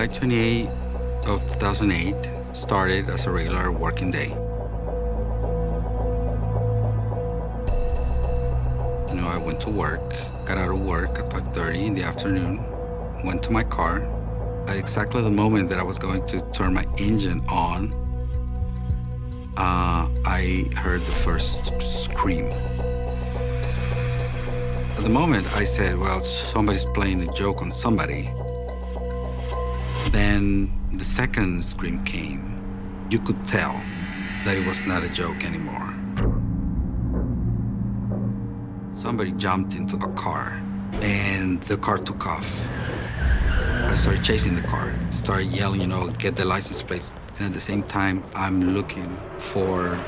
July 28 of 2008 started as a regular working day. You know, I went to work, got out of work at 5:30 in the afternoon, went to my car. At exactly the moment that I was going to turn my engine on, uh, I heard the first scream. At the moment, I said, well, somebody's playing a joke on somebody. Then the second scream came. You could tell that it was not a joke anymore. Somebody jumped into a car and the car took off. I started chasing the car, started yelling, you know, get the license plate. And at the same time, I'm looking for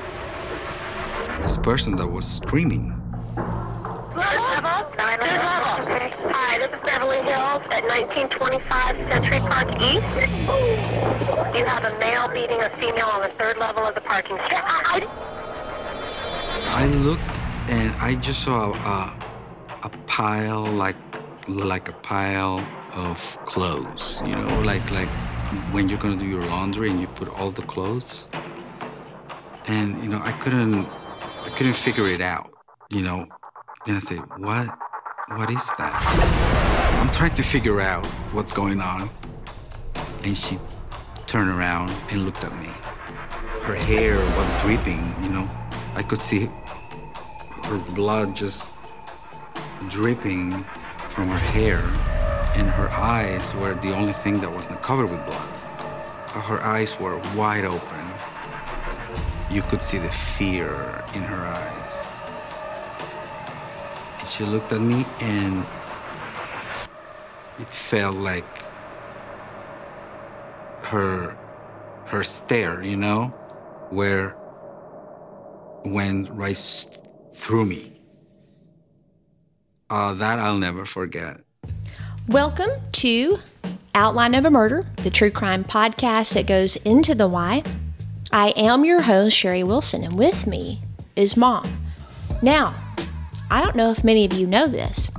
this person that was screaming. Hi, this is At 1925 Century Park East. You have a male beating a female on the third level of the parking structure. I, looked and I just saw a, a pile, like like a pile of clothes. You know, like like when you're gonna do your laundry and you put all the clothes. And you know, I couldn't I couldn't figure it out. You know, then I said, what what is that? Trying to figure out what's going on. And she turned around and looked at me. Her hair was dripping, you know. I could see her blood just dripping from her hair, and her eyes were the only thing that wasn't covered with blood. Her eyes were wide open. You could see the fear in her eyes. And she looked at me, and it felt like her her stare, you know, where went right through me. Uh, that I'll never forget. Welcome to Outline of a Murder, the true crime podcast that goes into the why. I am your host, Sherry Wilson, and with me is Mom. Now, I don't know if many of you know this,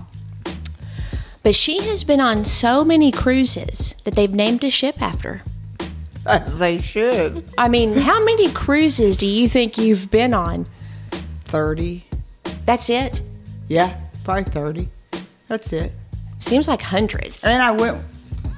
but she has been on so many cruises that they've named a ship after. As they should. I mean, how many cruises do you think you've been on? 30. That's it? Yeah, probably 30. That's it. Seems like hundreds. And I went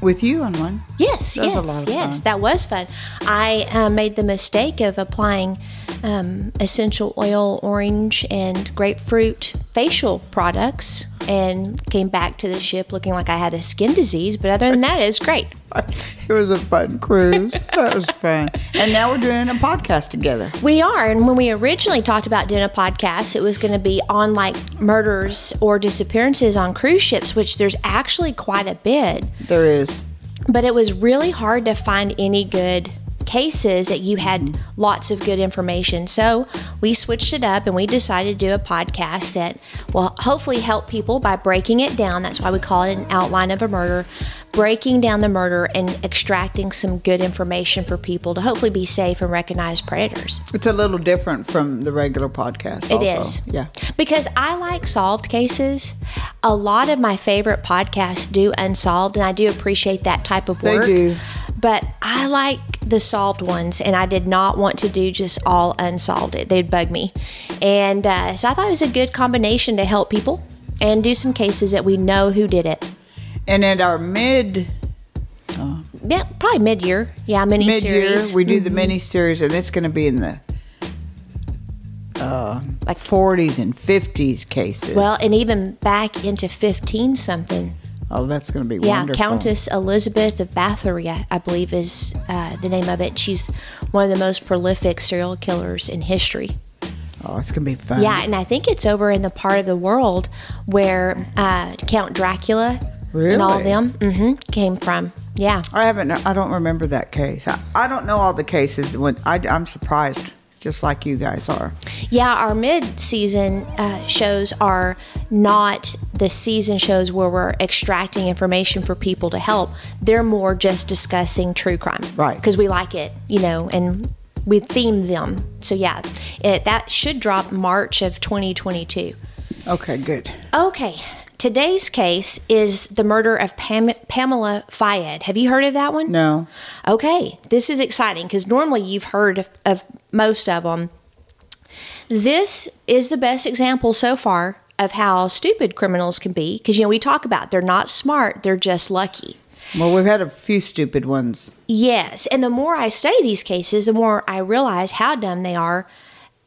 with you on one. Yes, That was yes, a lot of yes. fun. That was fun. I uh, made the mistake of applying um, essential oil, orange, and grapefruit facial products and came back to the ship looking like I had a skin disease. But other than that, it's great. It was a fun cruise. that was fun. And now we're doing a podcast together. We are. And when we originally talked about doing a podcast, it was going to be on like murders or disappearances on cruise ships, which there's actually quite a bit. There is. but it was really hard to find any good cases that you had lots of good information. So we switched it up and we decided to do a podcast that will hopefully help people by breaking it down. That's why we call it an outline of a murder, breaking down the murder and extracting some good information for people to hopefully be safe and recognize predators. It's a little different from the regular podcast. It also. is. Yeah. Because I like solved cases. A lot of my favorite podcasts do unsolved, and I do appreciate that type of work. They do. But I like the solved ones, and I did not want to do just all unsolved. It they'd bug me, and uh, so I thought it was a good combination to help people and do some cases that we know who did it. And at our mid Yeah, probably mid-year. Yeah, mini series. mid year, series. we do the mini series, and it's going to be in the uh, like 40s and 50s cases. well, and even back into fifteen something. Oh, that's going to be Yeah, wonderful. Countess Elizabeth of Bathory, I- I believe, is uh, the name of it. She's one of the most prolific serial killers in history. Oh, it's going to be fun. Yeah, and I think it's over in the part of the world where uh, Count Dracula and all Really? them hmm came from. Yeah. I haven't. I don't remember that case. I, I don't know all the cases. When I, I'm surprised, just like you guys are. Yeah, our mid-season uh, shows are not the season shows where we're extracting information for people to help. They're more just discussing true crime, Right. Because we like it, you know, and we theme them. So yeah, it, that should drop March of 2022. Okay, good. Okay, Today's case is the murder of Pam- Pamela Fayed. Have you heard of that one? No. Okay, this is exciting because normally you've heard of, of most of them. This is the best example so far of how stupid criminals can be because, you know, we talk about they're not smart, they're just lucky. Well, we've had a few stupid ones. Yes, and the more I study these cases, the more I realize how dumb they are.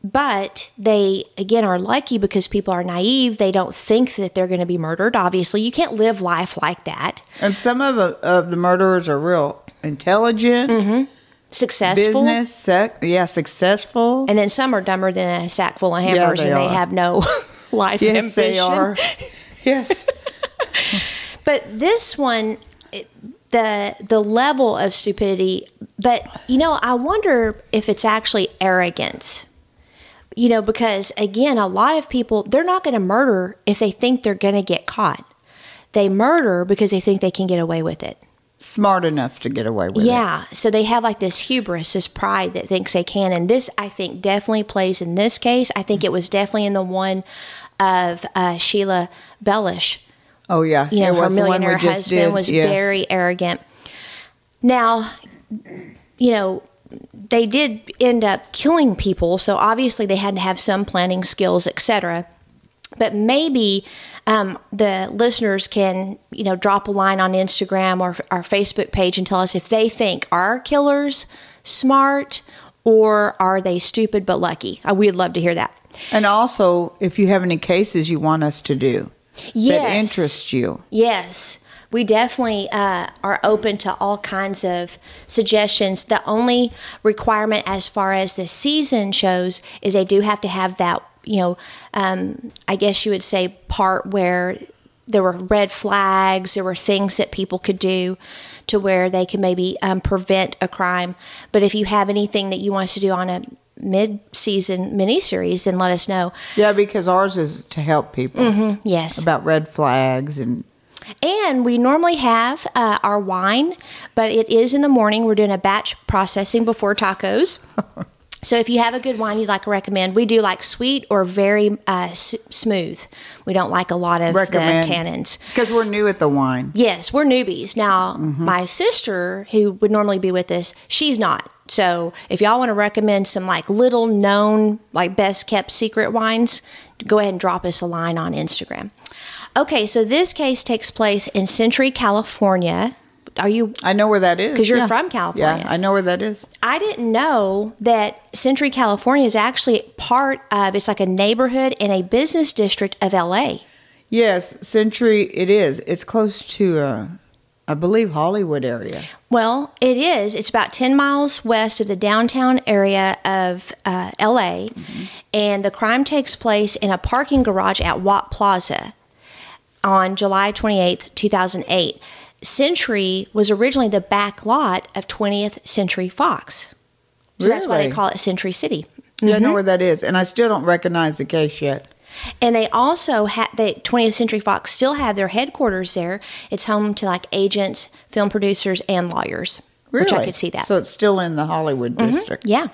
But they, again, are lucky because people are naive. They don't think that they're going to be murdered. Obviously, you can't live life like that. And some of the, of the murderers are real intelligent, mm-hmm. Successful. business, sec- yeah, successful. And then some are dumber than a sack full of hammers they and they have no life yes, ambition. they are. yes. But this one, it- the the level of stupidity. But you know, I wonder if it's actually arrogance. You know, because again, a lot of people they're not going to murder if they think they're going to get caught. They murder because they think they can get away with it. Smart enough to get away with it. Yeah, so they have like this hubris, this pride that thinks they can, and this I think definitely plays in this case. I think it was definitely in the one of uh, Sheila Bellush. Oh, yeah. You know, her was the one we millionaire husband did. was Yes. very arrogant. Now, you know, they did end up killing people, so obviously they had to have some planning skills, etc. But maybe um, the listeners can, you know, drop a line on Instagram or our Facebook page and tell us if they think are killers smart or are they stupid but lucky. Uh, We'd love to hear that. And also, if you have any cases you want us to do that Yes. interest you. Yes, we definitely uh, are open to all kinds of suggestions. The only requirement, as far as the season shows, is they do have to have that, you know, um, I guess you would say part where there were red flags, there were things that people could do to where they can maybe um, prevent a crime. But if you have anything that you want us to do on a mid-season miniseries, then let us know. Yeah, because ours is to help people Yes. about red flags and And we normally have uh, our wine, but it is in the morning. We're doing a batch processing before tacos. so if you have a good wine you'd like to recommend, we do like sweet or very uh, s- smooth. We don't like a lot of recommend the tannins. because we're new at the wine. Yes, we're newbies. Now, my sister, who would normally be with us, she's not. So, if y'all want to recommend some like little known, like best kept secret wines, go ahead and drop us a line on Instagram. Okay, so this case takes place in Century, California. Are you? I know where that is because you're Yeah. from California. Yeah, I know where that is. I didn't know that Century, California is actually part of. It's like a neighborhood in a business district of LA. Yes, Century. It is. It's close to, uh, I believe, Hollywood area. Well, it is. It's about 10 miles west of the downtown area of uh, LA, and the crime takes place in a parking garage at Watt Plaza on July 28th, 2008. Century was originally the back lot of 20th Century Fox. So that's why they call it Century City. Yeah, I know mm-hmm. where that is, and I still don't recognize the case yet. And they also have the 20th Century Fox still have their headquarters there. It's home to like agents, film producers, and lawyers, Really? which I could see that. So it's still in the Hollywood mm-hmm. district. Yeah.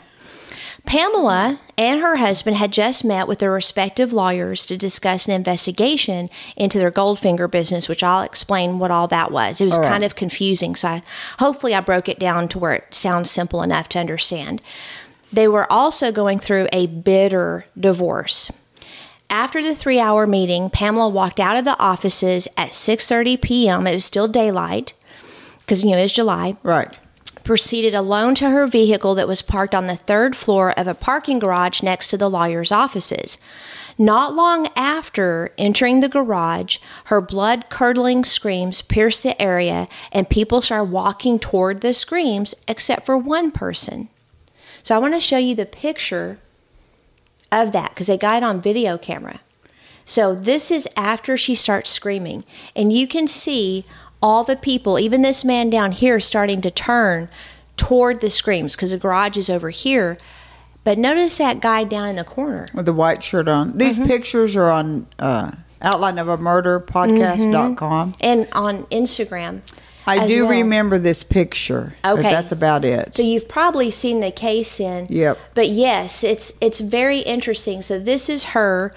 Pamela and her husband had just met with their respective lawyers to discuss an investigation into their Goldfinger business, which I'll explain what all that was. It was right. kind of confusing, so I, hopefully I broke it down to where it sounds simple enough to understand. They were also going through a bitter divorce. After the 3-hour meeting, Pamela walked out of the offices at 6:30 p.m. It was still daylight because you know it's July Right. Proceeded alone to her vehicle that was parked on the third floor of a parking garage next to the lawyer's offices. Not long after entering the garage, her blood curdling screams pierced the area, and people started walking toward the screams, except for one person. So I want to show you the picture of that because they got it on video camera. So this is after she starts screaming, and you can see all the people, even this man down here, starting to turn toward the screams because the garage is over here. But notice that guy down in the corner. With the white shirt on. These Mm-hmm. pictures are on uh, outline of a murder podcast.com. and on Instagram. I do well. remember this picture. Okay. that's about it. So you've probably seen the case in. Yep. But yes, it's it's very interesting. So this is her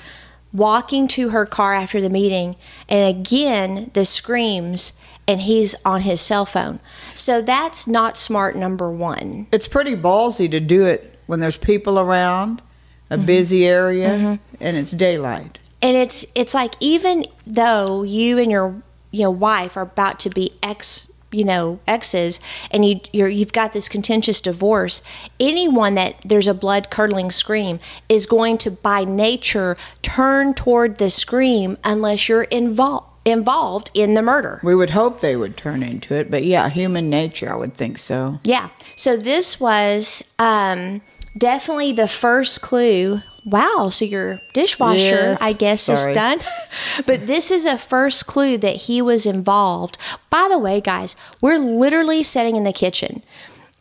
walking to her car after the meeting, and again the screams, and he's on his cell phone. So that's not smart. Number one. It's pretty ballsy to do it when there's people around, a Mm-hmm. busy area, and it's daylight. and it's it's like even though you and your you know wife are about to be ex you know exes and you you're you've got this contentious divorce anyone that there's a blood curdling scream is going to by nature turn toward the scream unless you're involved involved in the murder We would hope they would turn into it, but yeah, human nature, I would think so. Yeah. So this was um, definitely the first clue. Wow. So your dishwasher, Yes, I guess, sorry. is done. but this is a first clue that he was involved. By the way, guys, we're literally sitting in the kitchen.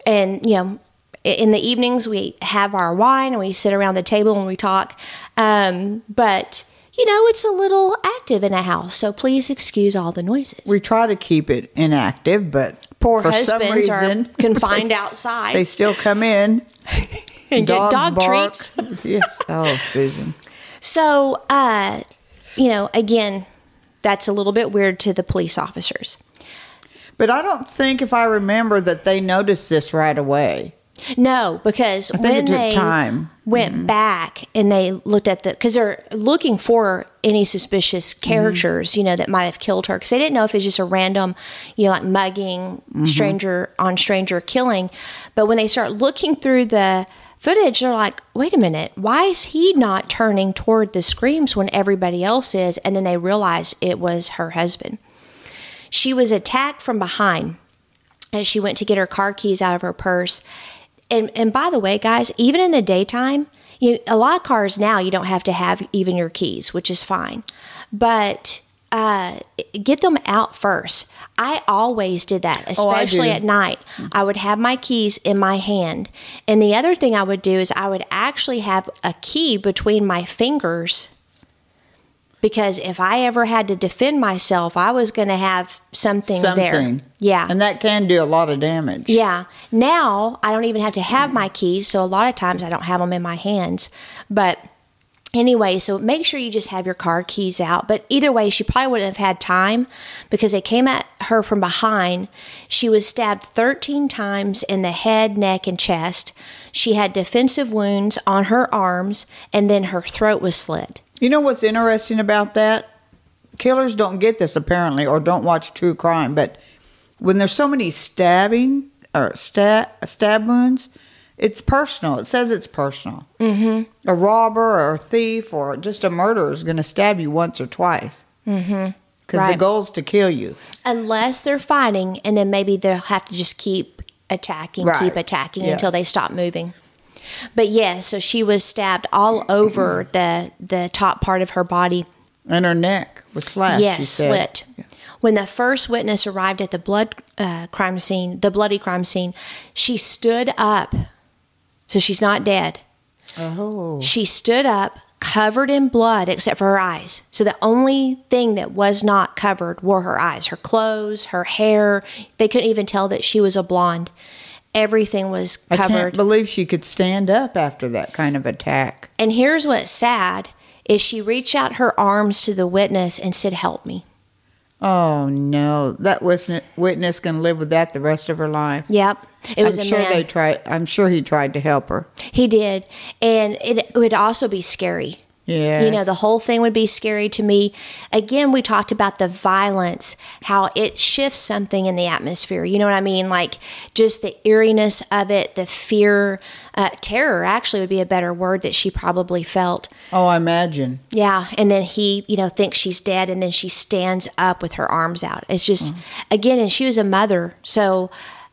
And, you know, in the evenings, we have our wine and we sit around the table and we talk. Um, but, you know, it's a little active in a house. So please excuse all the noises. We try to keep it inactive, but Poor for some husbands reason, are confined outside. they still come in. and get dog bark. treats. yes. Oh, Susan. So, uh, you know, again, that's a little bit weird to the police officers. But I don't think, if I remember, that they noticed this right away. No, because when they time. Mm-hmm. went back and they looked at the, because they're looking for any suspicious Mm-hmm. characters, you know, that might have killed her, because they didn't know if it was just a random, you know, like mugging, Mm-hmm. stranger on stranger killing. But when they start looking through the footage, they're like, wait a minute, why is he not turning toward the screams when everybody else is? And then they realize it was her husband. She was attacked from behind as she went to get her car keys out of her purse. And and by the way, guys, even in the daytime, you a lot of cars now you don't have to have even your keys, which is fine. But uh, get them out first. I always did that, Oh, especially do. at night. I would have my keys in my hand. And the other thing I would do is I would actually have a key between my fingers because if I ever had to defend myself, I was going to have something, there. Yeah. And that can do a lot of damage. Yeah. Now I don't even have to have my keys, so a lot of times I don't have them in my hands. But anyway, so make sure you just have your car keys out. But either way, she probably wouldn't have had time because they came at her from behind. She was stabbed 13 times in the head, neck, and chest. She had defensive wounds on her arms, and then her throat was slit. You know what's interesting about that? Killers don't get this apparently, or don't watch true crime. But when there's so many stabbing or stab stab wounds, it's personal. It says it's personal. Mm-hmm. A robber or a thief or just a murderer is going to stab you once or twice. Mm-hmm. Because Right. the goal's to kill you. unless they're fighting and then maybe they'll have to just keep attacking Right. keep attacking until they stop moving but yeah so she was stabbed all over the the top part of her body And her neck was slashed. yes she said. slit when the first witness arrived at the blood uh, crime scene the bloody crime scene she stood up so she's not dead Oh. she stood up, covered in blood except for her eyes. So the only thing that was not covered were her eyes, her clothes, her hair. They couldn't even tell that she was a blonde. Everything was covered. I can't believe she could stand up after that kind of attack. and here's what's sad is she reached out her arms to the witness and said, "Help me." Oh no, that wasn't witness going to live with that the rest of her life. Yep. It was I'm a sure man. they tried. I'm sure he tried to help her. He did. And it would also be scary. Yeah, You know, the whole thing would be scary to me. Again, we talked about the violence, how it shifts something in the atmosphere. You know what I mean? Like just the eeriness of it, the fear, uh, terror actually would be a better word that she probably felt. Oh, I imagine. Yeah. And then he, you know, thinks she's dead and then she stands up with her arms out. It's just, again, and she was a mother. So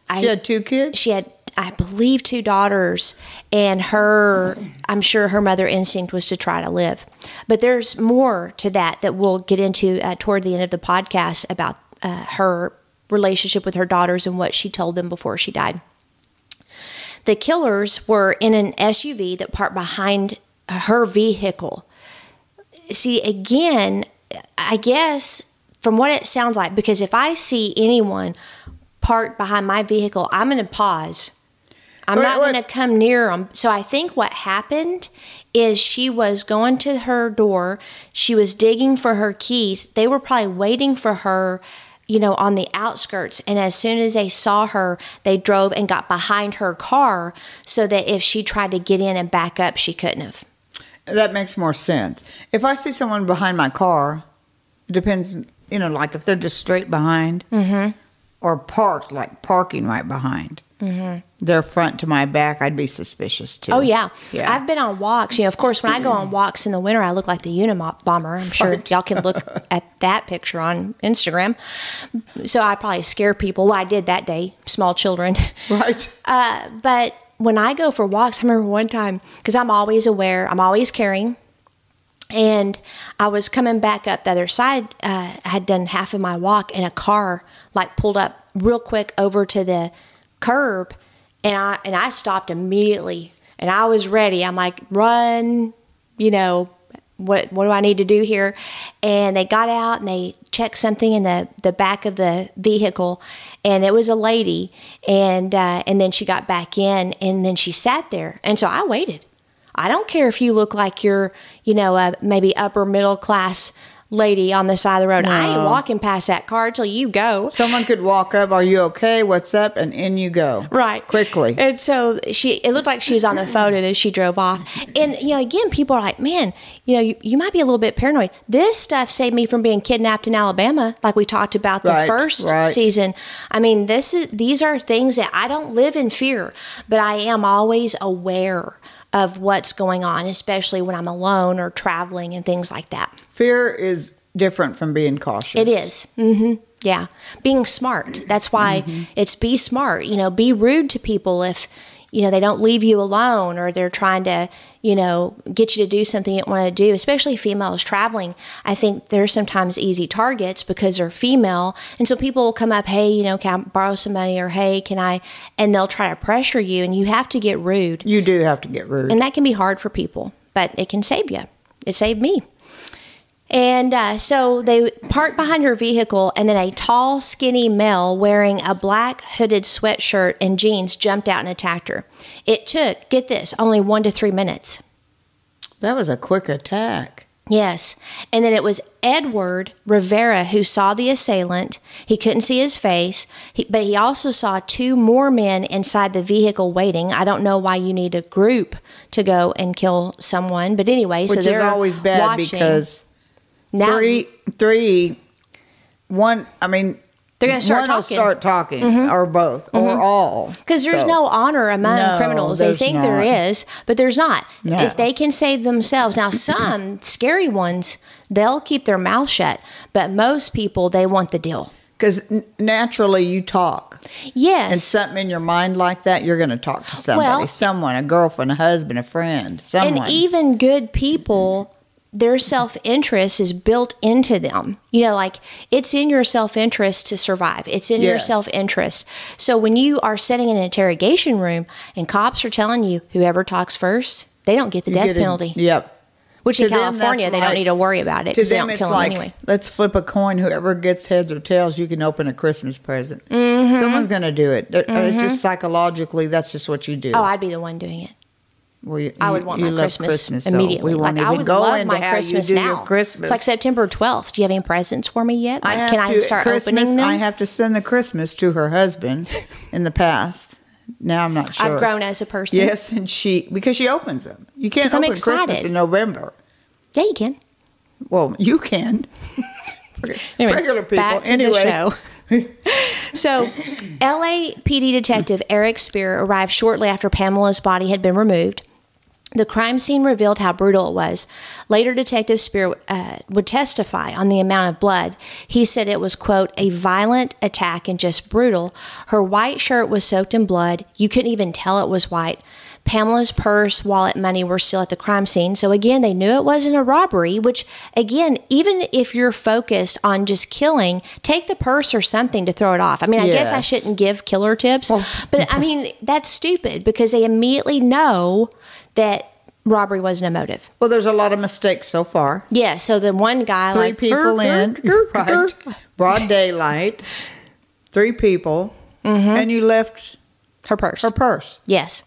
I. She had two kids. She had, I believe, two daughters, and her, I'm sure her mother instinct was to try to live. But there's more to that that we'll get into uh, toward the end of the podcast about uh, her relationship with her daughters and what she told them before she died. The killers were in an SUV that parked behind her vehicle. See, again, I guess from what it sounds like, because if I see anyone parked behind my vehicle, I'm going to pause. I'm Wait, not going to come near them. So I think what happened is she was going to her door. She was digging for her keys. They were probably waiting for her, you know, on the outskirts. And as soon as they saw her, they drove and got behind her car so that if she tried to get in and back up, she couldn't have. That makes more sense. If I see someone behind my car, it depends, you know, like if they're just straight behind Mm-hmm. Or parked, like parking right behind, mm-hmm. their front to my back, I'd be suspicious too. Oh yeah. Yeah. I've been on walks. You know, of course, when I go on walks in the winter, I look like the Unabomber. I'm sure y'all can look at that picture on Instagram. So I probably scare people. Well, I did that day, small children. Right. Uh, but when I go for walks, I remember one time because I'm always aware, I'm always carrying. And I was coming back up the other side. Uh, I had done half of my walk, and a car like pulled up real quick over to the curb, and I and I stopped immediately. And I was ready. I'm like, run, you know, what what do I need to do here? And they got out and they checked something in the the back of the vehicle, and it was a lady. And uh, and then she got back in, and then she sat there, and so I waited. I don't care if you look like you're, you know, a maybe upper middle class lady on the side of the road. I ain't walking past that car till you go. Someone could walk up, Are you okay? What's up? And in you go. Right. Quickly. And so she, it looked like she was on the photo that she drove off. And, you know, again, people are like, man, you know, you, you might be a little bit paranoid. This stuff saved me from being kidnapped in Alabama, like we talked about the Right, first right. season. I mean, this is, these are things that I don't live in fear, but I am always aware of what's going on, especially when I'm alone or traveling and things like that. Fear is different from being cautious. It is. Mm-hmm. Yeah. Being smart. That's why it's be smart. You know, be rude to people if, you know, they don't leave you alone or they're trying to, you know, get you to do something you don't want to do, especially females traveling. I think they're sometimes easy targets because they're female. And so people will come up, hey, you know, can I borrow some money or hey, can I? And they'll try to pressure you and you have to get rude. You do have to get rude. And that can be hard for people, but it can save you. It saved me. And uh, so they parked behind her vehicle, and then a tall, skinny male wearing a black hooded sweatshirt and jeans jumped out and attacked her. It took, get this, only one to three minutes. that was a quick attack. Yes. And then it was Edward Rivera who saw the assailant. He couldn't see his face, he, but he also saw two more men inside the vehicle waiting. I don't know why you need a group to go and kill someone, but anyway, so Which is they're always bad watching. because now three, three, one. I mean, They're gonna start one will talking. Mm-hmm. start talking, or both, or all. Because there's So, no honor among No, criminals. They think there not. is, but there's not. No. If they can save themselves, now some scary ones, they'll keep their mouth shut. But most people, they want the deal. because naturally you talk, Yes. and something in your mind like that, you're going to talk to somebody, Well- someone, a girlfriend, a husband, a friend, someone. and even good people, their self interest is built into them. You know, like it's in your self interest to survive, it's in your self interest. So when you are sitting in an interrogation room and cops are telling you whoever talks first, they don't get the You death get a- penalty. Yep. Which To in them, California, they don't need to worry about it To them, don't it's kill like them anyway. let's flip a coin. Whoever gets heads or tails, you can open a Christmas present. Mm-hmm. Someone's going to do it. Uh, It's just psychologically, that's just what you do. Oh, I'd be the one doing it. Well, you, I would want you my love Christmas, so immediately. like I would go love my Christmas now. Christmas. It's like September 12th. Do you have any presents for me yet? I Like, have can I to, start Christmas, opening them? I have to send the Christmas to her husband in the past. Now I'm not sure. I've grown as a person. Yes, and she because she opens them. You can't open Christmas in November. Yeah, you can. Well, you can. Anyway, Regular people. anyway. So, LAPD detective Eric Spear arrived shortly after Pamela's body had been removed. The crime scene revealed how brutal it was. Later, Detective Spear uh, would testify on the amount of blood. He said it was, quote, a violent attack and just brutal. Her white shirt was soaked in blood. You couldn't even tell it was white. Pamela's purse, wallet, money were still at the crime scene. So, again, they knew it wasn't a robbery, which, again, even if you're focused on just killing, take the purse or something to throw it off. I mean, I guess I shouldn't give killer tips, but I mean, that's stupid because they immediately know that robbery wasn't a motive. well, there's a lot of mistakes so far. Yeah, so the one guy, Three like, people in, right? Broad daylight. Three people, Mm-hmm. and you left Her purse. Her purse. Yes.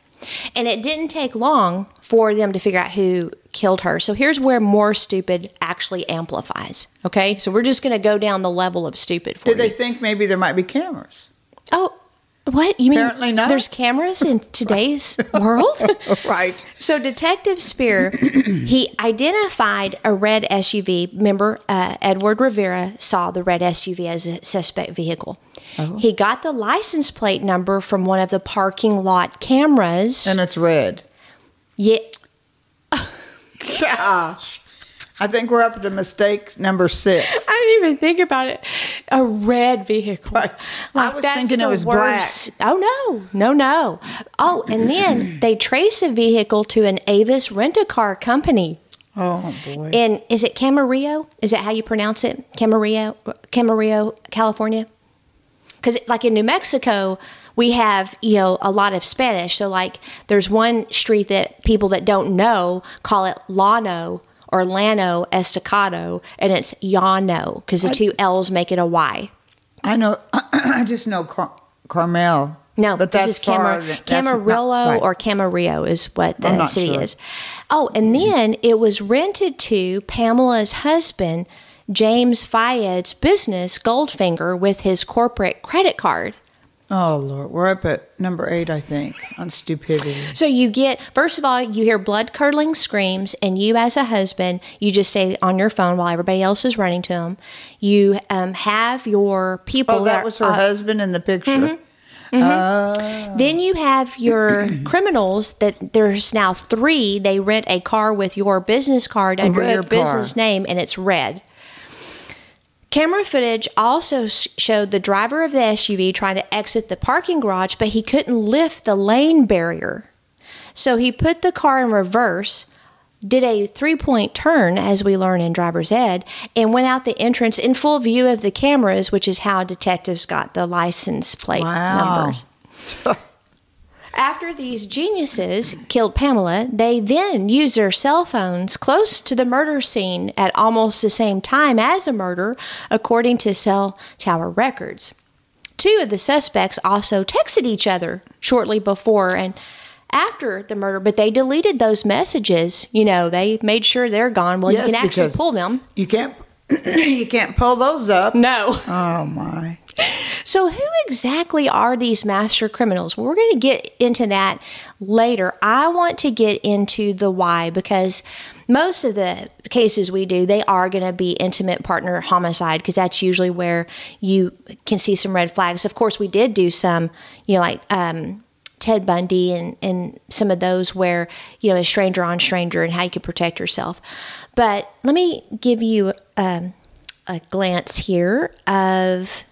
And it didn't take long for them to figure out who killed her. So here's where more stupid actually amplifies. Okay? So we're just going to go down the level of stupid for Did they think maybe there might be cameras? oh, what? You mean Apparently not. there's cameras in today's world? Right. So Detective Spear, he identified a red SUV. Remember, uh, Edward Rivera saw the red SUV as a suspect vehicle. Oh. He got the license plate number from one of the parking lot cameras. And it's red. yeah, Gosh. I think we're up to mistake number six. I didn't even think about it. A red vehicle. Right. I was thinking it was worst. Oh no, no, no. Oh, and then they trace a vehicle to an Avis rent a car company. Oh boy. And is it Camarillo? Is that how you pronounce it? Camarillo, Camarillo, California? Because like in New Mexico, we have you know a lot of Spanish. So like, there's one street that people that don't know call it Lano or Lano Estacado, and it's Yano because the two L's make it a Y. I know. I just know Car- Carmel. No, but this is Camar- than- that's not- Camarillo right. or Camarillo is what the city sure. is. Oh, and then it was rented to Pamela's husband, James Fayed's business, Goldfinger, with his corporate credit card. Oh Lord, we're up at number eight, I think, on stupidity. So you get, first of all, you hear blood curdling screams, and you, as a husband, you just stay on your phone while everybody else is running to them. You um, have your people. Oh, that was her uh, husband in the picture. Then you have your criminals that there's now three. They rent a car with your business card under your business name and it's red. Camera footage also showed the driver of the SUV trying to exit the parking garage, but he couldn't lift the lane barrier. So he put the car in reverse, did a three point turn, as we learn in driver's ed, and went out the entrance in full view of the cameras, which is how detectives got the license plate Wow. numbers. After these geniuses killed Pamela, they then used their cell phones close to the murder scene at almost the same time as a murder, according to cell tower records. Two of the suspects also texted each other shortly before and after the murder, but they deleted those messages. You know, they made sure they're gone. Well, Yes, you can actually pull them. You can't. you can't pull those up. No. Oh my. So, who exactly are these master criminals? We're going to get into that later. I want to get into the why because most of the cases we do, they are going to be intimate partner homicide because that's usually where you can see some red flags. Of course, we did do some, you know, like um, Ted Bundy and, and some of those where, you know, a stranger on stranger and how you can protect yourself. But let me give you um, a glance here of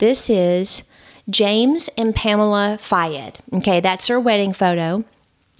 this is James and Pamela Fayed. Okay, that's their wedding photo.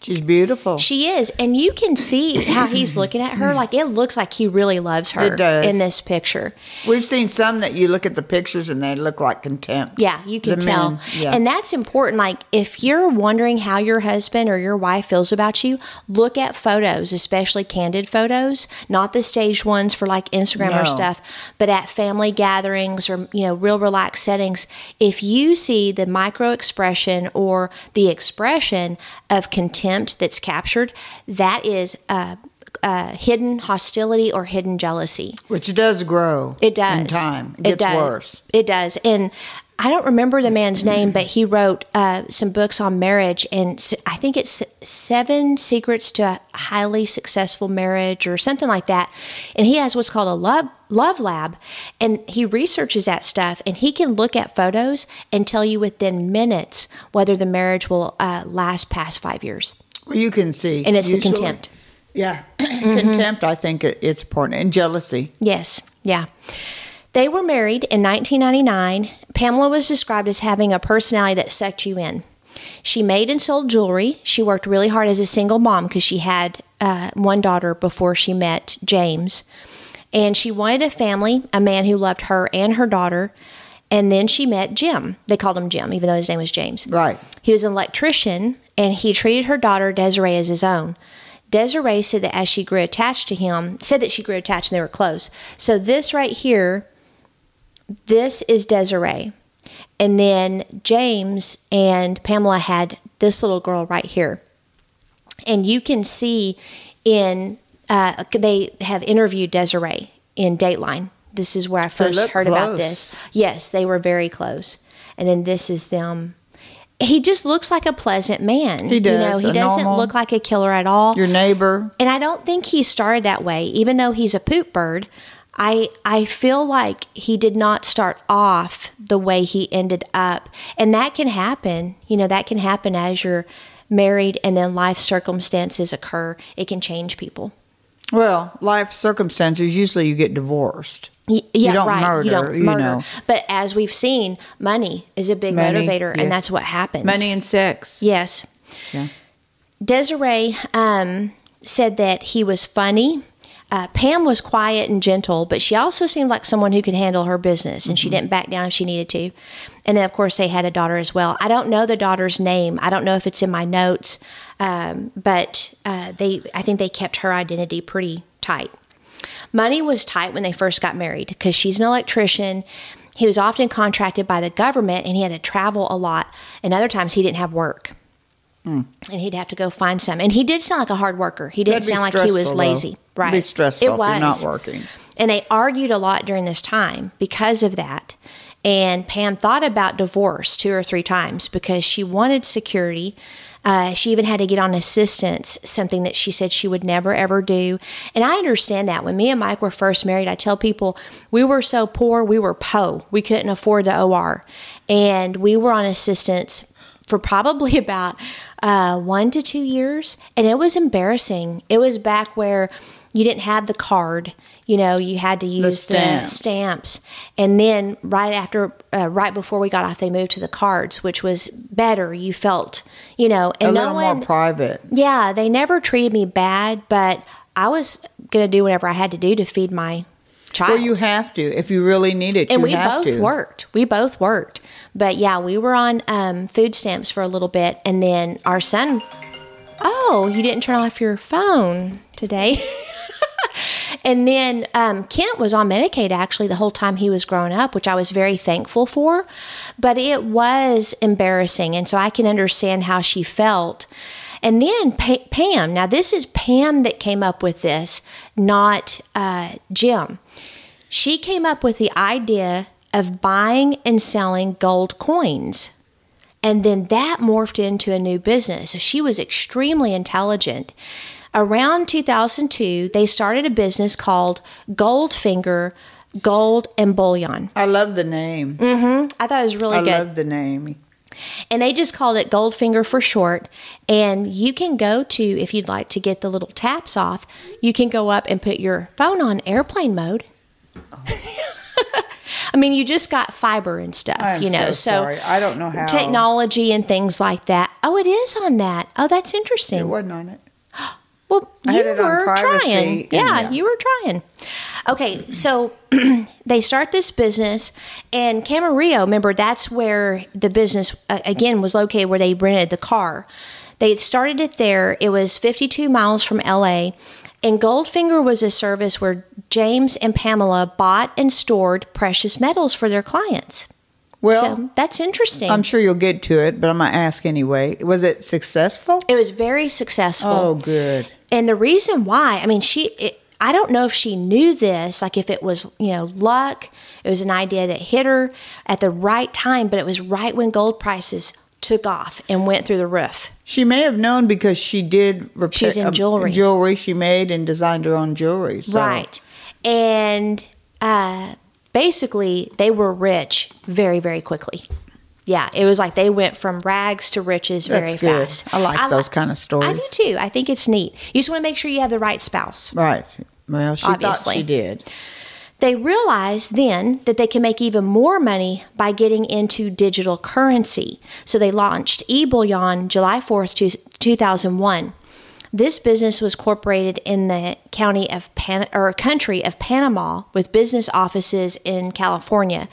She's beautiful. She is, and you can see how he's looking at her. Like it looks like he really loves her It does. in this picture. We've seen some that you look at the pictures and they look like contempt. Yeah, you can The tell. yeah. And that's important. Like, if you're wondering how your husband or your wife feels about you, look at photos, especially candid photos, not the staged ones for like Instagram or stuff, but at family gatherings or, you know, real relaxed settings. If you see the micro expression or the expression of contempt that's captured, that is uh, uh, hidden hostility or hidden jealousy. Which does grow. It does. In time. It gets does. worse. It does. And I don't remember the man's name, but he wrote uh, some books on marriage, and I think it's Seven Secrets to a Highly Successful Marriage or something like that. And he has what's called a love love lab, and he researches that stuff, and he can look at photos and tell you within minutes whether the marriage will uh, last past five years. Well, you can see. And it's the usually- contempt. Yeah. Mm-hmm. contempt, I think it's important. And jealousy. Yes, yeah. They were married in 1999. Pamela was described as having a personality that sucked you in. She made and sold jewelry. She worked really hard as a single mom because she had uh, one daughter before she met James. And she wanted a family, a man who loved her and her daughter. And then she met Jim. They called him Jim, even though his name was James. Right. He was an electrician and he treated her daughter Desiree as his own. Desiree said that as she grew attached to him, said that she grew attached and they were close. So this right here, this is Desiree. And then James and Pamela had this little girl right here. And you can see in, uh, they have interviewed Desiree in Dateline. This is where I first heard about this. Yes, they were very close. And then this is them. He just looks like a pleasant man. He You know, does. He doesn't normal- look like a killer at all. Your neighbor. And I don't think he started that way, even though he's a poop bird. I I feel like he did not start off the way he ended up. And that can happen. You know, that can happen as you're married and then life circumstances occur. It can change people. Well, life circumstances, usually you get divorced. Y- Yeah, don't right. murder, you don't you murder. know. But as we've seen, money is a big Money, motivator, yeah. and that's what happens. Money and sex. Yes. Yeah. Desiree um, said that he was funny. Uh, Pam was quiet and gentle, but she also seemed like someone who could handle her business, and she didn't back down if she needed to. And then, of course, they had a daughter as well. I don't know the daughter's name. I don't know if it's in my notes, um, but uh, they, I think they kept her identity pretty tight. Money was tight when they first got married because she's an electrician. He was often contracted by the government, and he had to travel a lot. And other times, he didn't have work and he'd have to go find some. And he did sound like a hard worker. He didn't sound like he was stressful, though. lazy. It'd Right. be stressful It was. not working. And they argued a lot during this time because of that. And Pam thought about divorce two or three times because she wanted security. Uh, she even had to get on assistance, something that she said she would never ever do. And I understand that. When me and Mike were first married, I tell people we were so poor, we were po. We couldn't afford the OR. And we were on assistance for probably about uh, one to two years. And it was embarrassing. It was back where you didn't have the card. You know, you had to use the stamps. stamps. And then right after, uh, right before we got off, they moved to the cards, which was better. You felt, you know, and a no little one, more private. yeah, they never treated me bad, but I was going to do whatever I had to do to feed my child. Well, you have to. If you really need it, and we both to. worked. We both worked. But yeah, we were on um, food stamps for a little bit, and then our son. Oh, you didn't turn off your phone today. and then um, Kent was on Medicaid actually the whole time he was growing up, which I was very thankful for. But it was embarrassing, and so I can understand how she felt. And then pa- Pam. Now this is Pam that came up with this, not uh, Jim she came up with the idea of buying and selling gold coins. And then that morphed into a new business. So she was extremely intelligent. Around 2002, they started a business called Goldfinger Gold and Bullion. I love the name. Mm-hmm. I thought it was really I good. I love the name. and they just called it Goldfinger for short. And you can go to, if you'd like to get the little taps off, you can go up and put your phone on airplane mode. I mean, you just got fiber and stuff, I'm you know. so So, sorry. I don't know how. technology and things like that. Oh, it is on that. Oh, that's interesting. It wasn't on it. Well, I you had it on were trying. Yeah, yeah. you were trying. Okay, so they start this business, and Camarillo, remember, that's where the business, uh, again, was located where they rented the car. They started it there. It was 52 miles from LA. And Goldfinger was a service where James and Pamela bought and stored precious metals for their clients. Well, so that's interesting. I'm sure you'll get to it, but I'm gonna ask anyway. Was it successful? it was very successful. Oh, good. And the reason why, I mean, she, it, I don't know if she knew this, like if it was, you know, luck, it was an idea that hit her at the right time, but it was right when gold prices took off and went through the roof. She may have known because she did. Repair, She's in uh, jewelry. Jewelry she made and designed her own jewelry. So. Right. And uh, basically, they were rich very, very quickly. Yeah, it was like they went from rags to riches very That's good. fast. I like those kind of stories. I do too. I think it's neat. You just want to make sure you have the right spouse. Right. Well, she Obviously. thought she did. They realized then that they can make even more money by getting into digital currency. So they launched eBullion July 4th, 2001. This business was incorporated in the county of Pan- or country of Panama with business offices in California.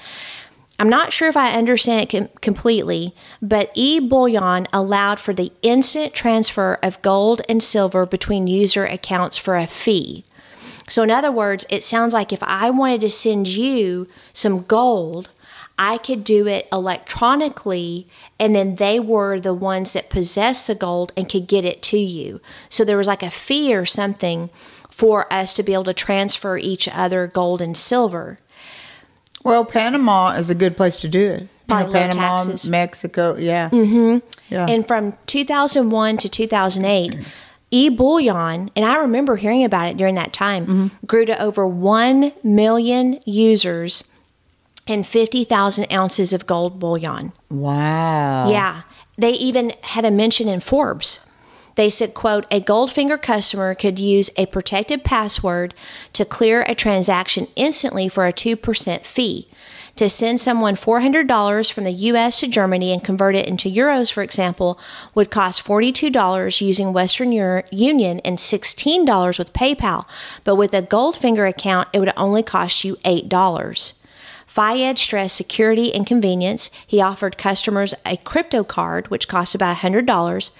I'm not sure if I understand it com- completely, but eBullion allowed for the instant transfer of gold and silver between user accounts for a fee. So, in other words, it sounds like if I wanted to send you some gold, I could do it electronically, and then they were the ones that possessed the gold and could get it to you. So there was like a fee or something for us to be able to transfer each other gold and silver. Well, Panama is a good place to do it. You know, Panama, taxes. Mexico, yeah. Mm-hmm. Yeah. And from 2001 to 2008, e bullion, and I remember hearing about it during that time, Mm-hmm. grew to over 1 million users and 50,000 ounces of gold bullion. wow. Yeah. They even had a mention in Forbes. They said, quote, a Goldfinger customer could use a protected password to clear a transaction instantly for a 2% fee. To send someone $400 from the US to Germany and convert it into euros, for example, would cost $42 using Western Ur- Union and $16 with PayPal. But with a Goldfinger account, it would only cost you $8. Fayed stressed security and convenience. He offered customers a crypto card, which cost about $100,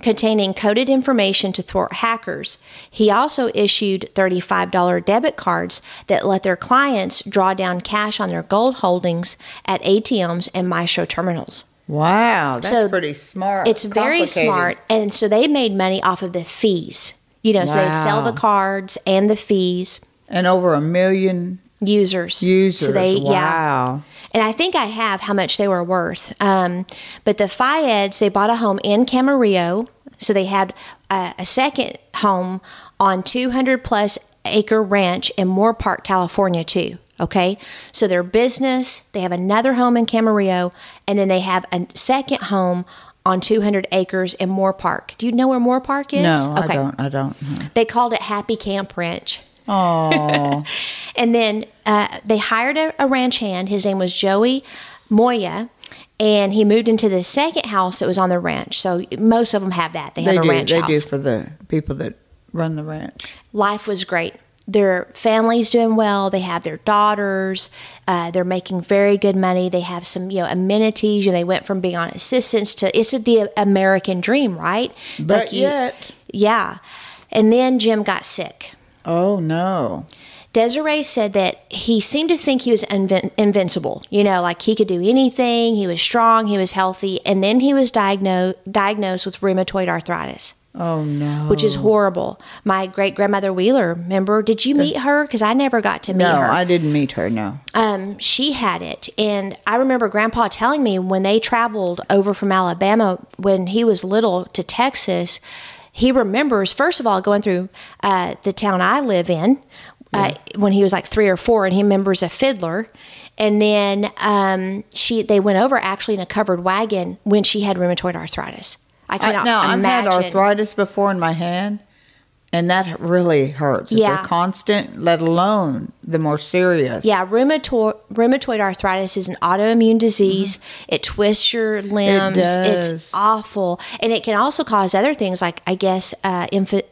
containing coded information to thwart hackers. He also issued $35 debit cards that let their clients draw down cash on their gold holdings at ATMs and Maestro terminals. Wow. That's So pretty smart. It's very smart. And so they made money off of the fees. You know, so they'd sell the cards and the fees. And over a million Users. users. So they, yeah. wow. And I think I have how much they were worth. Um, but the Fayeds, they bought a home in Camarillo. So they had a, a second home on 200 plus acre ranch in Moorpark, California, too. Okay. So their business, they have another home in Camarillo, and then they have a second home on 200 acres in Moorpark. Do you know where Moorpark is? No, I don't. I don't. They called it Happy Camp Ranch. Oh, And then uh, they hired a, a ranch hand. His name was Joey Moya. And he moved into the second house that was on the ranch. So most of them have that. They have they a do. ranch They house. do for the people that run the ranch. Life was great. Their family's doing well. They have their daughters. Uh, they're making very good money. They have some, you know, amenities. You know, they went from being on assistance to it's the American dream, right? It's But like you- yet, yeah. And then Jim got sick. Oh no. Desiree said that he seemed to think he was invin- invincible. You know, like he could do anything. He was strong. He was healthy. And then he was diagnosed diagnosed with rheumatoid arthritis, Oh no. which is horrible. My great grandmother Wheeler, remember? Did you meet her? Because I never got to meet no, her. No, I didn't meet her. No. um, she had it, and I remember Grandpa telling me when they traveled over from Alabama when he was little to Texas. He remembers, first of all, going through uh, the town I live in uh, when he was like three or four, and he remembers a fiddler. And then um, she, they went over actually in a covered wagon when she had rheumatoid arthritis. I I, cannot now I've had arthritis before in my hand, and that really hurts. It's Yeah. a constant, let alone the more serious. Yeah, rheumatoid, rheumatoid arthritis is an autoimmune disease. It twists your limbs. does. It's awful, and it can also cause other things like I guess uh,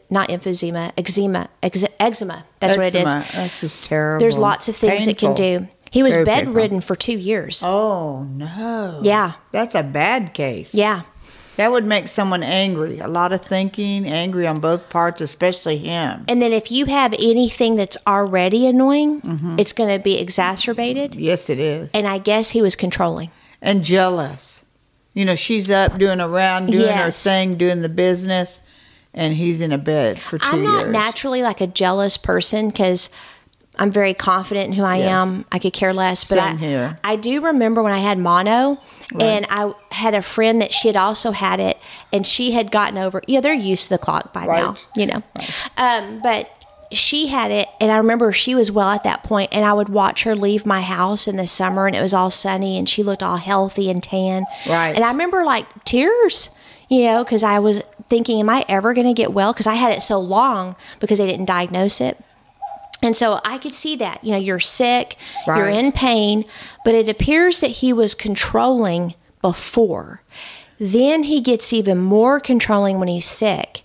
not emphysema, eczema, ex- eczema. That's what it is. That's just terrible. There's lots of things it can do. He was Very painful. bedridden for two years. Oh no. Yeah, That's a bad case. yeah. That would make someone angry. A lot of thinking, angry on both parts, especially him. And then if you have anything that's already annoying, Mm-hmm. it's going to be exacerbated. Yes, it is. And I guess he was controlling. And jealous. You know, she's up doing around, doing her thing, doing the business, and he's in a bed for 2 I'm not years. naturally like a jealous person because I'm very confident in who I Yes. am. I could care less. But I. I do remember when I had mono, and I had a friend that she had also had it, and she had gotten over. Yeah, they're used to the clock by now, you know. Um, but she had it, and I remember she was well at that point, and I would watch her leave my house in the summer, and it was all sunny, and she looked all healthy and tan. Right. And I remember like tears, you know, because I was thinking, am I ever going to get well? Because I had it so long because they didn't diagnose it. And so I could see that, you know, you're sick, you're in pain, but it appears that he was controlling before. Then he gets even more controlling when he's sick.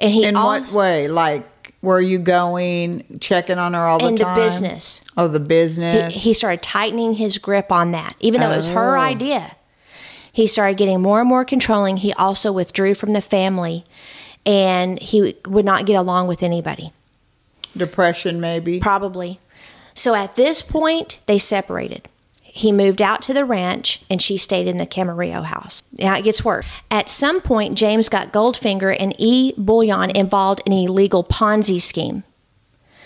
And he in what way? Like, where are you going? Checking on her all the time? in the business. Oh, the business. he started tightening his grip on that, even though it was her Oh. idea. He started getting more and more controlling. He also withdrew from the family and he would not get along with anybody. Depression, maybe. Probably. So at this point, they separated. he moved out to the ranch and she stayed in the Camarillo house. Now it gets worse. At some point, James got Goldfinger and E. Bullion involved in an illegal Ponzi scheme.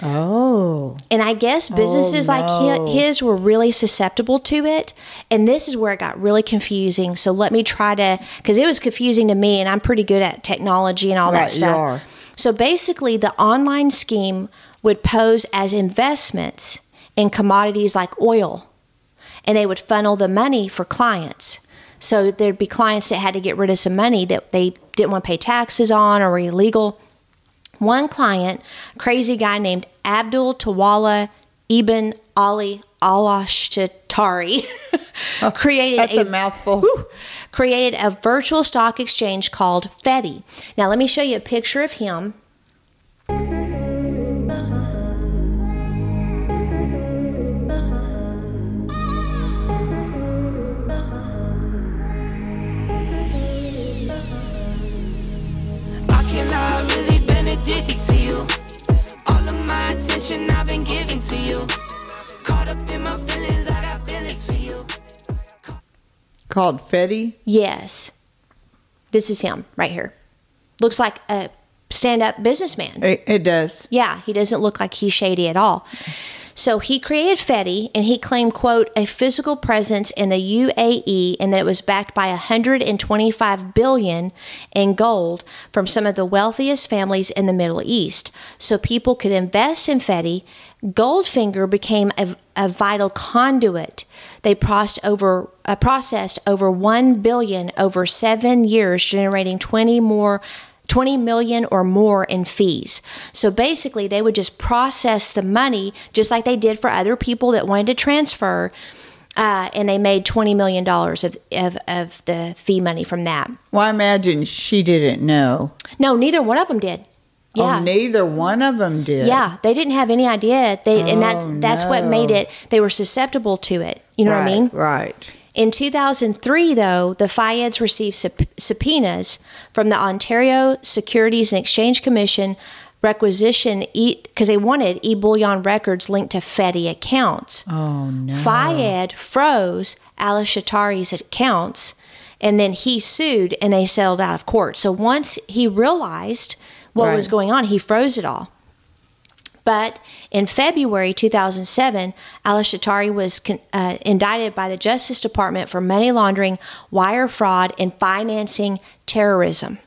Oh. And I guess oh, businesses no. like his were really susceptible to it. And this is where it got really confusing. So let me try to, because it was confusing to me, and I'm pretty good at technology and all Right, that you stuff. So basically, the online scheme would pose as investments in commodities like oil, and they would funnel the money for clients. So there'd be clients that had to get rid of some money that they didn't want to pay taxes on or were illegal. One client, crazy guy named Abdul Tawala Ibn Ali Al-Shatari, oh, created That's a mouthful. Whew, created a virtual stock exchange called Fetty. Now let me show you a picture of him. I've been giving Called Fetty. Yes, this is him right here. Looks like a stand-up businessman. It, it does. Yeah, he doesn't look like he's shady at all. So he created Fetty and he claimed, quote, a physical presence in the UAE and that it was backed by 125 billion in gold from some of the wealthiest families in the Middle East. So people could invest in Fetty. Goldfinger became a, a vital conduit. They over, uh, processed over 1 billion over seven years, generating 20 more 20 million or more in fees. So basically, they would just process the money just like they did for other people that wanted to transfer. Uh, and they made $20 million of, of, of the fee money from that. Well, I imagine she didn't know. No, neither one of them did. Yeah. Oh, neither one of them did. yeah, they didn't have any idea. They and that's Oh, that's what made it. They were susceptible to it. You know right, what I mean? Right. In 2003, though, the Fayeds received sub- subpoenas from the Ontario Securities and Exchange Commission requisition because they wanted e-bullion records linked to Fetty accounts. Oh no. Fayed froze Al Shatari's accounts and then he sued and they settled out of court. So once he realized what was going on, he froze it all. But in February 2007, Al Shatari was con- uh, indicted by the Justice Department for money laundering, wire fraud, and financing terrorism.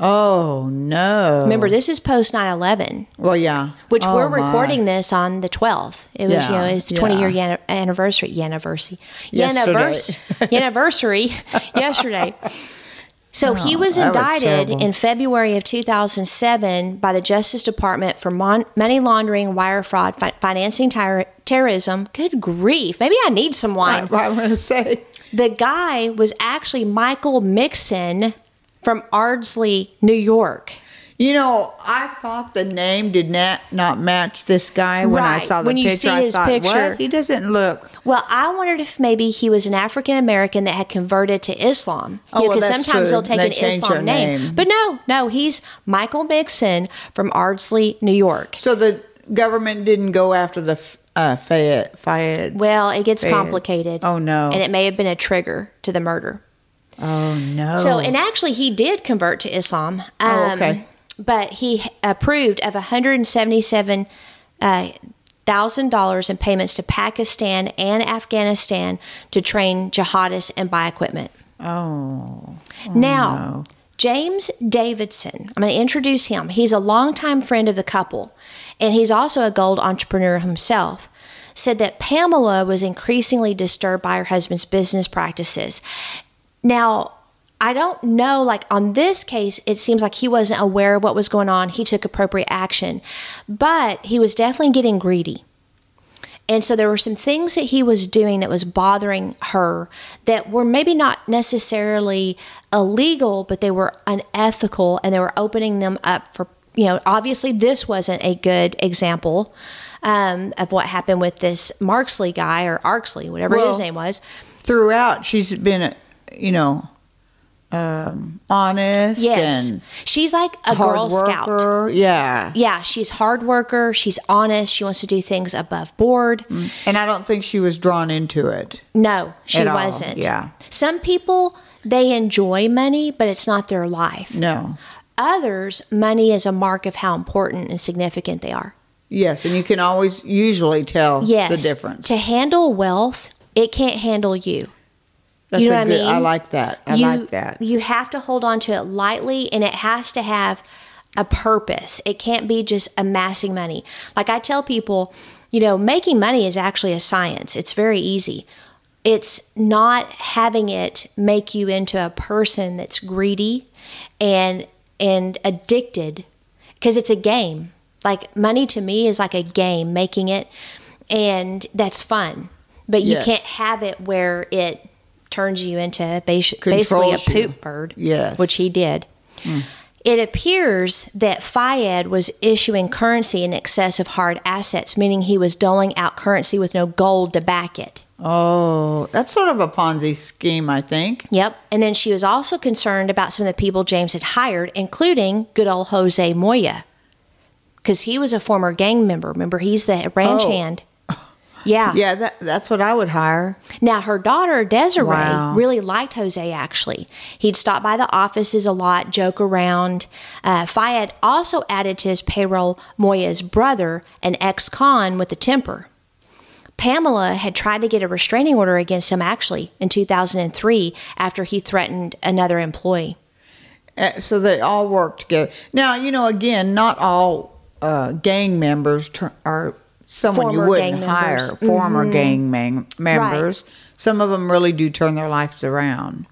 Oh no. Remember, this is post 9 11, Well, yeah. which Oh, we're my. recording this on the 12th. It was, you know, Yeah, it's 20 year yeah. yan- anniversary. Anniversary. Yesterday. Anniversary yesterday. So he Oh, was was indicted terrible. in February of 2007 by the Justice Department for mon- money laundering, wire fraud, fi- financing ter- terrorism. Good grief. Maybe I need some wine. Right, right, I'm to say. The guy was actually Michael Mixon from Ardsley, New York. You know, I thought the name did not not match this guy when I saw the when you picture. see I his thought, picture. what? He doesn't look. Well, I wondered if maybe he was an African American that had converted to Islam. Oh, well, because that's sometimes true. they'll take They an Islam name. name. But no, no, he's Michael Mixon from Ardsley, New York. So the government didn't go after the uh, Fayed. Well, it gets Fayeds. complicated. Oh no. And it may have been a trigger to the murder. oh no. So, and actually, he did convert to Islam. Um, Oh, okay. But he approved of 177 uh, dollars in payments to Pakistan and Afghanistan to train jihadists and buy equipment. oh. now, no. James Davidson, I'm going to introduce him. He's a longtime friend of the couple, and he's also a gold entrepreneur himself. Said that Pamela was increasingly disturbed by her husband's business practices. Now, I don't know, like on this case, it seems like he wasn't aware of what was going on. He took appropriate action, but he was definitely getting greedy. And so there were some things that he was doing that was bothering her that were maybe not necessarily illegal, but they were unethical and they were opening them up for, you know, obviously this wasn't a good example um, of what happened with this Marksley guy or Arksley, whatever his name was. Throughout, she's been, you know, um, honest Yes. and She's like a Girl Scout. worker. Yeah. Yeah, she's hard worker. She's honest. She wants to do things above board. And I don't think she was drawn into it. No, she At all, wasn't. yeah. Some people they enjoy money, but it's not their life. No. Others, money is a mark of how important and significant they are. Yes, and you can always usually tell Yes. the difference. To handle wealth, it can't handle you. That's you know a what I mean? I like that. I you, like that. You have to hold on to it lightly and it has to have a purpose. It can't be just amassing money. Like I tell people, you know, making money is actually a science. It's very easy. It's not having it make you into a person that's greedy and and addicted because it's a game. Like money to me is like a game, making it and that's fun. But you Yes. can't have it where it turns you into bas- basically a Controls you. poop bird. Yes. Which he did. Hmm. It appears that Fayed was issuing currency in excess of hard assets, meaning he was doling out currency with no gold to back it. Oh, that's sort of a Ponzi scheme, I think. Yep. And then she was also concerned about some of the people James had hired, including good old Jose Moya. Because he was a former gang member. Remember, he's the ranch Oh. hand. Yeah. Yeah, that, that's what I would hire. Now, her daughter, Desiree, Wow. really liked Jose, actually. He'd stop by the offices a lot, joke around. Uh, Fayed also added to his payroll Moya's brother, an ex con with a temper. Pamela had tried to get a restraining order against him, actually, in 2003 after he threatened another employee. Uh, So they all work together. Now, you know, again, not all uh, gang members tur are someone you wouldn't hire. members. Mm-hmm. Former gang man- members. Some of them really do turn their lives around.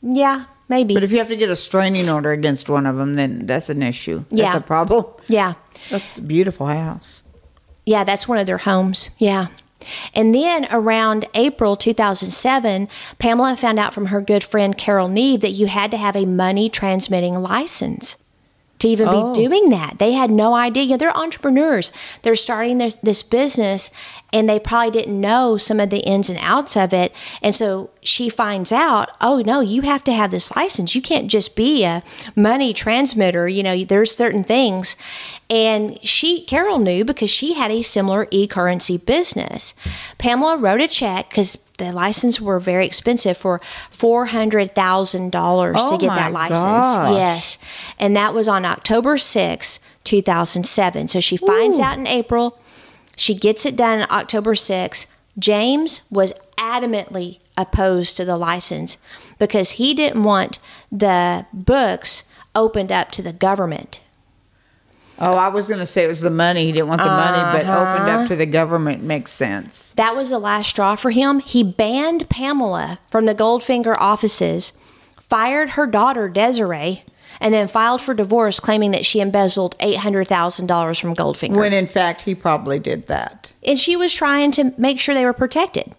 Yeah, maybe. But if you have to get a restraining order against one of them, then that's an issue. Yeah. That's a problem. yeah. That's a beautiful house. Yeah, that's one of their homes. Yeah. And then around April 2007, Pamela found out from her good friend Carol Neve that you had to have a money transmitting license to even Oh. be doing that. They had no idea. Yeah, they're entrepreneurs. They're starting this, this business and they probably didn't know some of the ins and outs of it. And so she finds out, oh no, you have to have this license. You can't just be a money transmitter. You know, there's certain things. And she, Carol knew because she had a similar e currency business. Pamela wrote a check because the license were very expensive for four hundred thousand dollars to Oh get my that license. gosh. Yes, and that was on October sixth, two thousand seven. So she finds Ooh. out in April. She gets it done on October sixth. James was adamantly opposed to the license because he didn't want the books opened up to the government. Oh, I was going to say it was the money. He didn't want the money, but opened Uh-huh. up to the government makes sense. That was the last straw for him. He banned Pamela from the Goldfinger offices, fired her daughter Desiree, and then filed for divorce, claiming that she embezzled eight hundred thousand dollars from Goldfinger. When in fact he probably did that. and she was trying to make sure they were protected.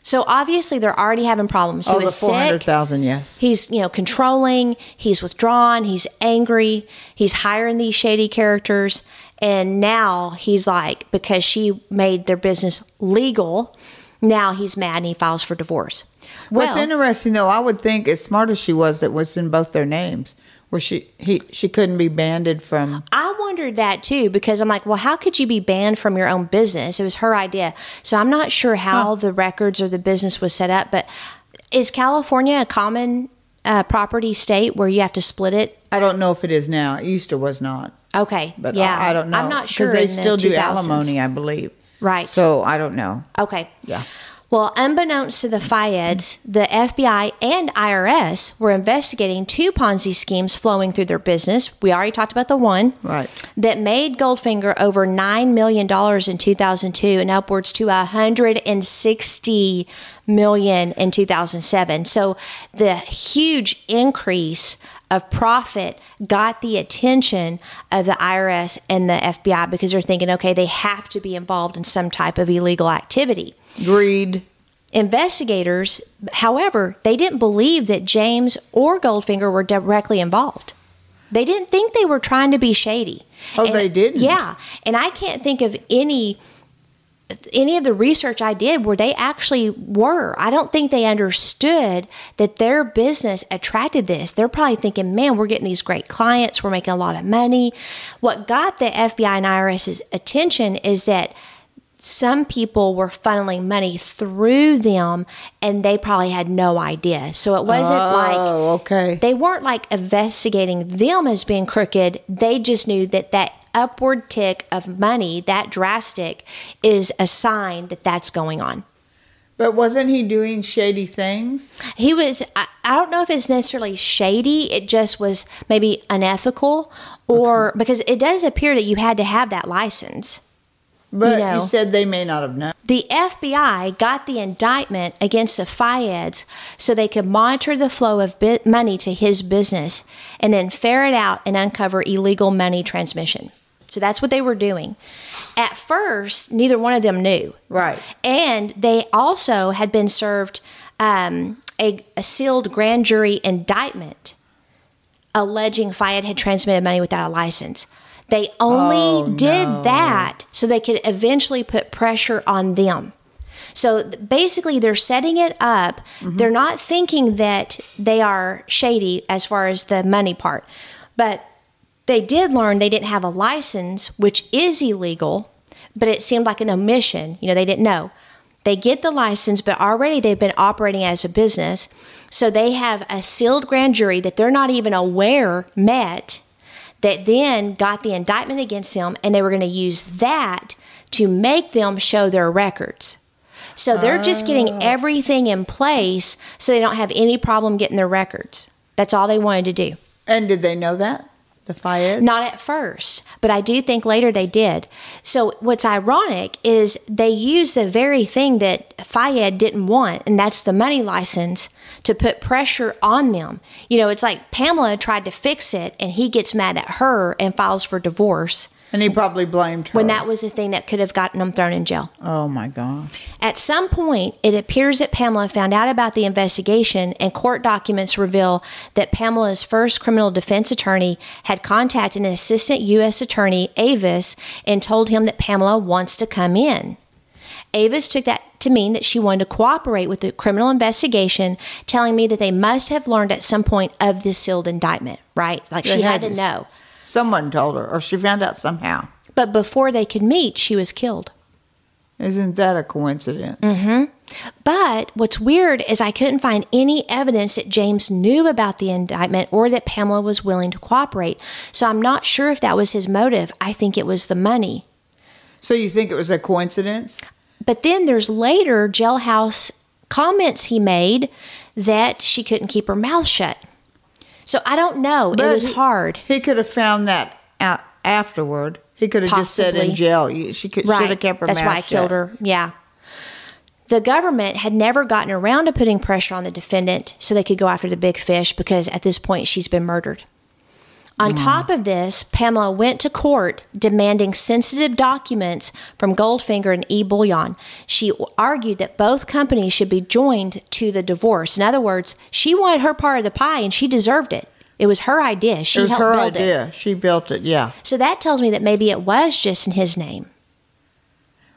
So obviously they're already having problems. He oh, the four hundred thousand. Yes. He's, you know, controlling, he's withdrawn, he's angry, he's hiring these shady characters, and now he's like because she made their business legal, now he's mad and he files for divorce. What's interesting though, I would think as smart as she was, it was in both their names. Where she he she couldn't be banded from. I wondered that too because I'm like, well, how could you be banned from your own business? It was her idea. So I'm not sure how the records or the business was set up, but is California a common uh, property state where you have to split it? I don't know if it is now. It used to was not, Okay. but yeah. I, I don't know. I'm not sure. because they in the still do 2000s. alimony, I believe. Right. So I don't know. Okay. Yeah. Well, unbeknownst to the Fayeds, the FBI and IRS were investigating two Ponzi schemes flowing through their business. We already talked about the one. Right. That made Goldfinger over $9 million in 2002 and upwards to 160 million in 2007. So the huge increase of profit got the attention of the IRS and the FBI because they're thinking, okay, they have to be involved in some type of illegal activity. Greed. Investigators, however, they didn't believe that James or Goldfinger were directly involved. They didn't think they were trying to be shady. Oh, And- they didn't? Yeah. And I can't think of any any of the research I did where they actually were. I don't think they understood that their business attracted this. They're probably thinking, man, we're getting these great clients, we're making a lot of money. What got the FBI and IRS's attention is that some people were funneling money through them and they probably had no idea. So it wasn't oh, like Oh, okay. they weren't like investigating them as being crooked. They just knew that that upward tick of money, that drastic, is a sign that that's going on. But wasn't he doing shady things? He was, I, I don't know if it's necessarily shady, it just was maybe unethical, or because it does appear that you had to have that license. But know. you said they may not have known. The FBI got the indictment against the Fayeds so they could monitor the flow of bi- money to his business and then ferret out and uncover illegal money transmission. So that's what they were doing. At first, neither one of them knew. Right. And they also had been served um, a, a sealed grand jury indictment alleging Fayed had transmitted money without a license. They only Oh, did no. that so they could eventually put pressure on them. So basically, they're setting it up. Mm-hmm. They're not thinking that they are shady as far as the money part, but they did learn they didn't have a license, which is illegal, but it seemed like an omission. You know, they didn't know. They get the license, but already they've been operating as a business. So they have a sealed grand jury that they're not even aware met that then got the indictment against them, and they were going to use that to make them show their records. So they're just getting oh. everything in place so they don't have any problem getting their records. That's all they wanted to do. And did they know that? The? Not at first, but I do think later they did. So what's ironic is they used the very thing that Fayed didn't want, and that's the money license to put pressure on them. You know, it's like Pamela tried to fix it, and he gets mad at her and files for divorce And he probably blamed her. when that was the thing that could have gotten him thrown in jail. Oh my God. At some point, it appears that Pamela found out about the investigation, and court documents reveal that Pamela's first criminal defense attorney had contacted an assistant U.S. attorney, Avis, and told him that Pamela wants to come in. Avis took that to mean that she wanted to cooperate with the criminal investigation, telling me that they must have learned at some point of this sealed indictment, right? Like she They had to know. Someone told her, or she found out somehow. But before they could meet, she was killed. Isn't that a coincidence? Mm-hmm. But what's weird is I couldn't find any evidence that James knew about the indictment or that Pamela was willing to cooperate. So I'm not sure if that was his motive. I think it was the money. So you think it was a coincidence? But then there's later jailhouse comments he made that she couldn't keep her mouth shut. So I don't know. it was hard. He could have found that out afterward. He could have just said in jail. She could, should have kept her That's why I killed her. Yeah. The government had never gotten around to putting pressure on the defendant so they could go after the big fish because at this point she's been murdered. On mm. top of this, Pamela went to court demanding sensitive documents from Goldfinger and E. Bullion. She argued that both companies should be joined to the divorce. In other words, she wanted her part of the pie and she deserved it. It was her idea. She It was helped her build it. idea. She built it. Yeah. So that tells me that maybe it was just in his name.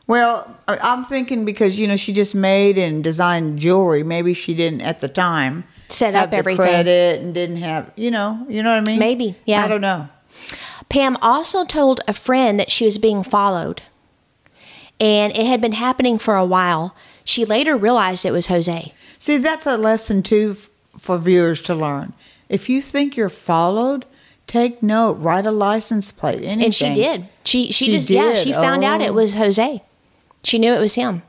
Well, I'm thinking because you know she just made and designed jewelry. Maybe she didn't at the time Set up everything. credit and didn't have you know you know what I mean. Maybe, yeah. I don't know. Pam also told a friend that she was being followed, and it had been happening for a while. She later realized it was Jose. See, that's a lesson too for viewers to learn. If you think you're followed, take note. Write a license plate. Anything. And she did. She she, She just yeah. She found out it Oh. was Jose. She knew it was him.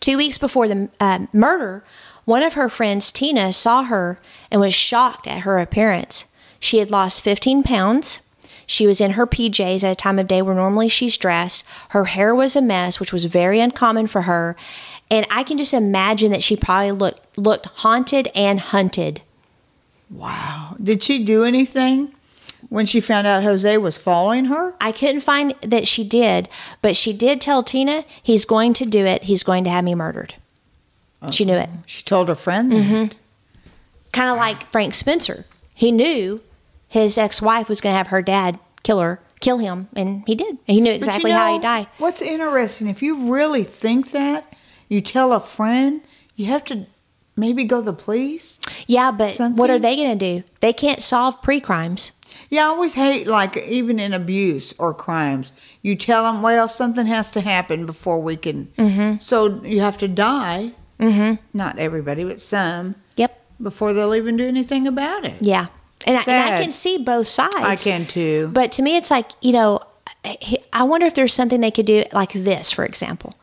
Two weeks before the uh, murder, one of her friends, Tina, saw her and was shocked at her appearance. She had lost 15 pounds. She was in her PJs at a time of day where normally she's dressed. Her hair was a mess, which was very uncommon for her. And I can just imagine that she probably looked looked haunted and hunted. Wow. Did she do anything when she found out Jose was following her? I couldn't find that she did, but she did tell Tina he's going to do it. He's going to have me murdered. She knew it. She told her friend. Mm-hmm. Kind of like Frank Spencer. He knew his ex wife was going to have her dad kill her kill him, and he did. He knew But you exactly how he know, died. What's interesting, if you really think that, you tell a friend, you have to maybe go to the police. Yeah, but what are they going to do? They can't solve pre-crimes. Yeah, I always hate like even in abuse or crimes, you tell them, well, something has to happen before we can. Mm-hmm. So you have to die. Mm-hmm. Not everybody, but some Yep. before they'll even do anything about it. Yeah. And I, and I can see both sides. I can too. But to me, it's like, you know, I- I wonder if there's something they could do like this, for example.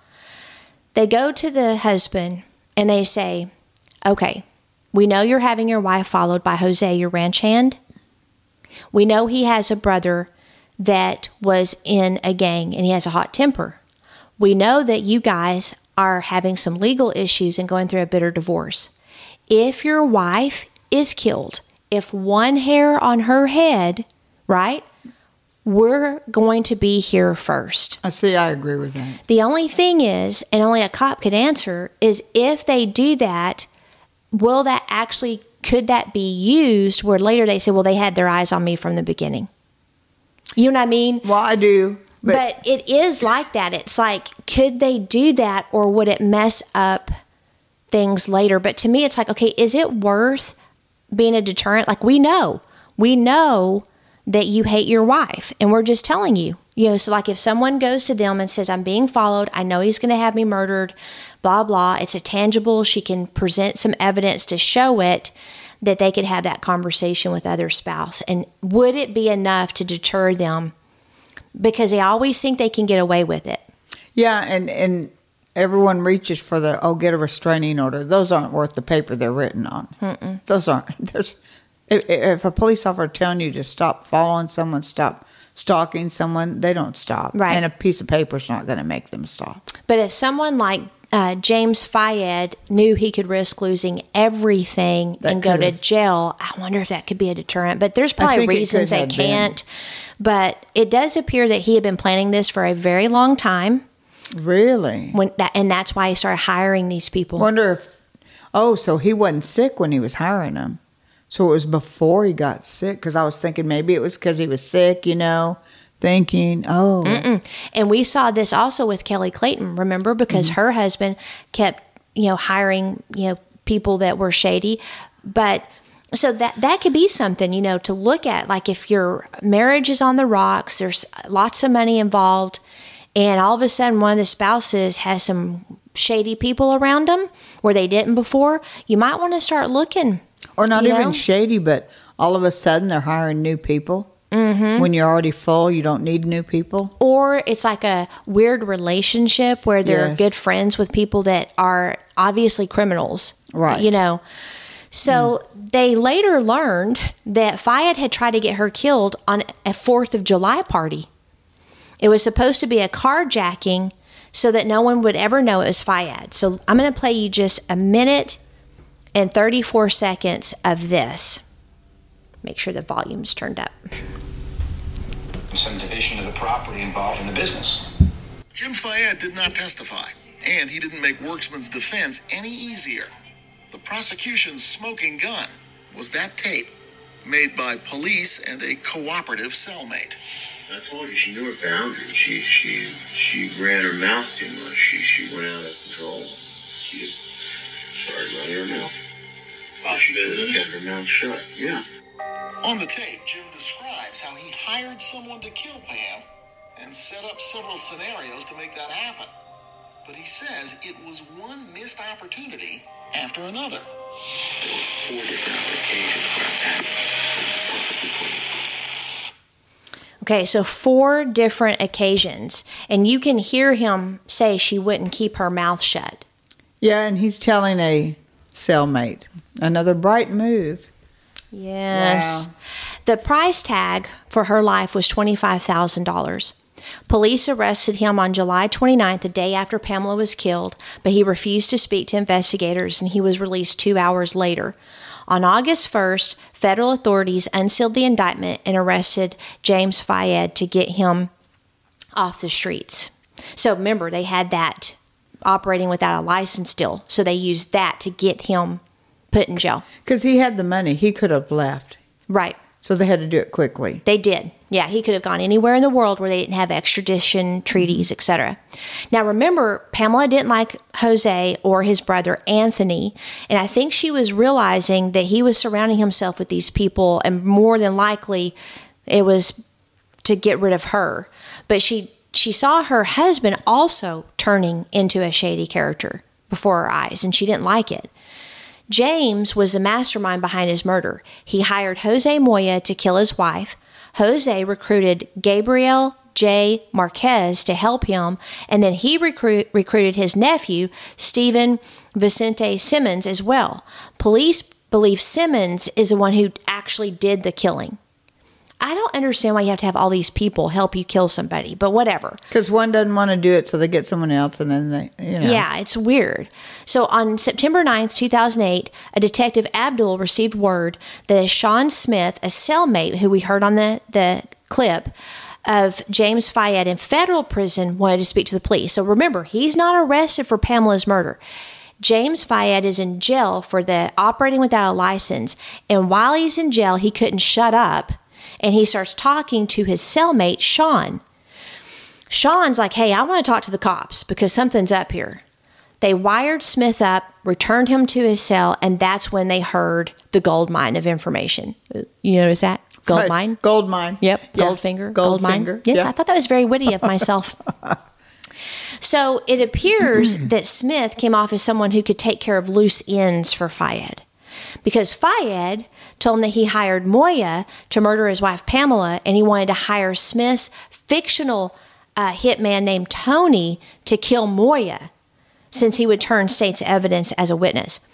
They go to the husband and they say, okay, we know you're having your wife followed by Jose, your ranch hand. We know he has a brother that was in a gang and he has a hot temper. We know that you guys are having some legal issues and going through a bitter divorce. If your wife is killed, if one hair on her head, right, we're going to be here first. I see. I agree with that. The only thing is, and only a cop could answer, is if they do that, will that actually, could that be used where later they say, well, they had their eyes on me from the beginning? You know what I mean? Well, I do, but, But, it is like that. It's like, could they do that or would it mess up things later? But to me, it's like, okay, is it worth being a deterrent? Like, we know, we know that you hate your wife and we're just telling you. You know, so like if someone goes to them and says, I'm being followed, I know he's going to have me murdered, blah, blah, it's a tangible, she can present some evidence to show it that they could have that conversation with other spouse. And would it be enough to deter them because they always think they can get away with it. yeah, and and everyone reaches for the oh, get a restraining order. Those aren't worth the paper they're written on. Those aren't. There's if, if a police officer telling you to stop following someone, stop stalking someone, they don't stop. Right. And a piece of paper's not going to make them stop. But if someone like uh, James Fayed knew he could risk losing everything That and go to jail, I wonder if that could be a deterrent. But there's probably reasons they can't. But it does appear that he had been planning this for a very long time. Really? When that, and that's why he started hiring these people. Wonder if oh, so he wasn't sick when he was hiring them. So it was before he got sick because I was thinking maybe it was because he was sick, you know, thinking, oh, And we saw this also with Kelly Clayton, remember? Because Mm-hmm. her husband kept, you know, hiring, you know, people that were shady. But so that that could be something, you know, to look at. Like if your marriage is on the rocks, there's lots of money involved, and all of a sudden one of the spouses has some shady people around them where they didn't before, you might want to start looking. or not even know? shady, but all of a sudden they're hiring new people. Mm-hmm. When you're already full, you don't need new people. or it's like a weird relationship where they're Yes. good friends with people that are obviously criminals. Right. You know. So they later learned that Fayed had tried to get her killed on a 4th of July party. It was supposed to be a carjacking so that no one would ever know it was Fayed. So I'm going to play you just a minute and 34 seconds of this. Make sure the volume's turned up. some division of the property involved in the business. Jim Fayed did not testify, and he didn't make Werksman's defense any easier. The prosecution's smoking gun was that tape made by police and a cooperative cellmate. I told you she knew her boundaries. She she she ran her mouth too much. She she went out of control. She just started running her mouth. While she couldn't kept her mouth shut. Yeah. On the tape, Jim describes how he hired someone to kill Pam and set up several scenarios to make that happen. But he says it was one missed opportunity after another. There was four different occasions where I perfectly. Okay, so four different occasions, and you can hear him say she wouldn't keep her mouth shut. Yeah, and he's telling a cellmate. Another bright move. Yes. The price tag for her life was $25,000. Police arrested him on July 29th, the day after Pamela was killed, but he refused to speak to investigators and he was released two hours later. On August 1st, federal authorities unsealed the indictment and arrested James Fayed to get him off the streets. So remember, they had that operating without a license still. So they used that to get him put in jail. Because he had the money. He could have left. Right. So they had to do it quickly. They did. Yeah, he could have gone anywhere in the world where they didn't have extradition treaties, etc. Now remember, Pamela didn't like Jose or his brother Anthony, and I think she was realizing that he was surrounding himself with these people and more than likely it was to get rid of her. But she she saw her husband also turning into a shady character before her eyes and she didn't like it. James was the mastermind behind his murder. He hired Jose Moya to kill his wife. Jose recruited Gabriel J. Marquez to help him, and then he recruit, recruited his nephew, Stephen Vicente Simmons, as well. Police believe Simmons is the one who actually did the killing. I don't understand why you have to have all these people help you kill somebody, but whatever. Because one doesn't want to do it, so they get someone else, and then they, you know. Yeah, it's weird. So on September 9th, 2008, a detective Abdul received word that Sean Smith, a cellmate who we heard on the, the clip of James Fayed in federal prison, wanted to speak to the police. So remember, he's not arrested for Pamela's murder. James Fayed is in jail for the operating without a license, and while he's in jail, he couldn't shut up, and he starts talking to his cellmate Sean. Sean's like, hey, I want to talk to the cops because something's up here. They wired Smith up, returned him to his cell, and that's when they heard the gold mine of information. You notice that? Gold Right. mine? Gold mine. Yep. Yeah. Goldfinger. Gold, mine. Goldfinger. Yes, Yeah. I thought that was very witty of myself. so it appears that Smith came off as someone who could take care of loose ends for Fayed. Because Fayed told him that he hired Moya to murder his wife Pamela, and he wanted to hire Smith's fictional uh, hitman named Tony to kill Moya, since he would turn state's evidence as a witness.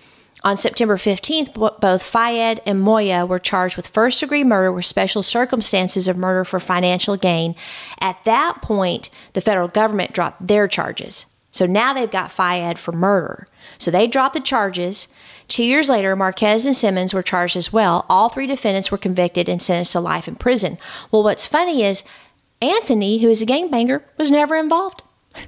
On September 15th, both Fayed and Moya were charged with first degree murder with special circumstances of murder for financial gain. At that point, the federal government dropped their charges. So now they've got Fayed for murder. So they dropped the charges. Two years later, Marquez and Simmons were charged as well. All three defendants were convicted and sentenced to life in prison. Well, what's funny is Anthony, who is a gangbanger, was never involved.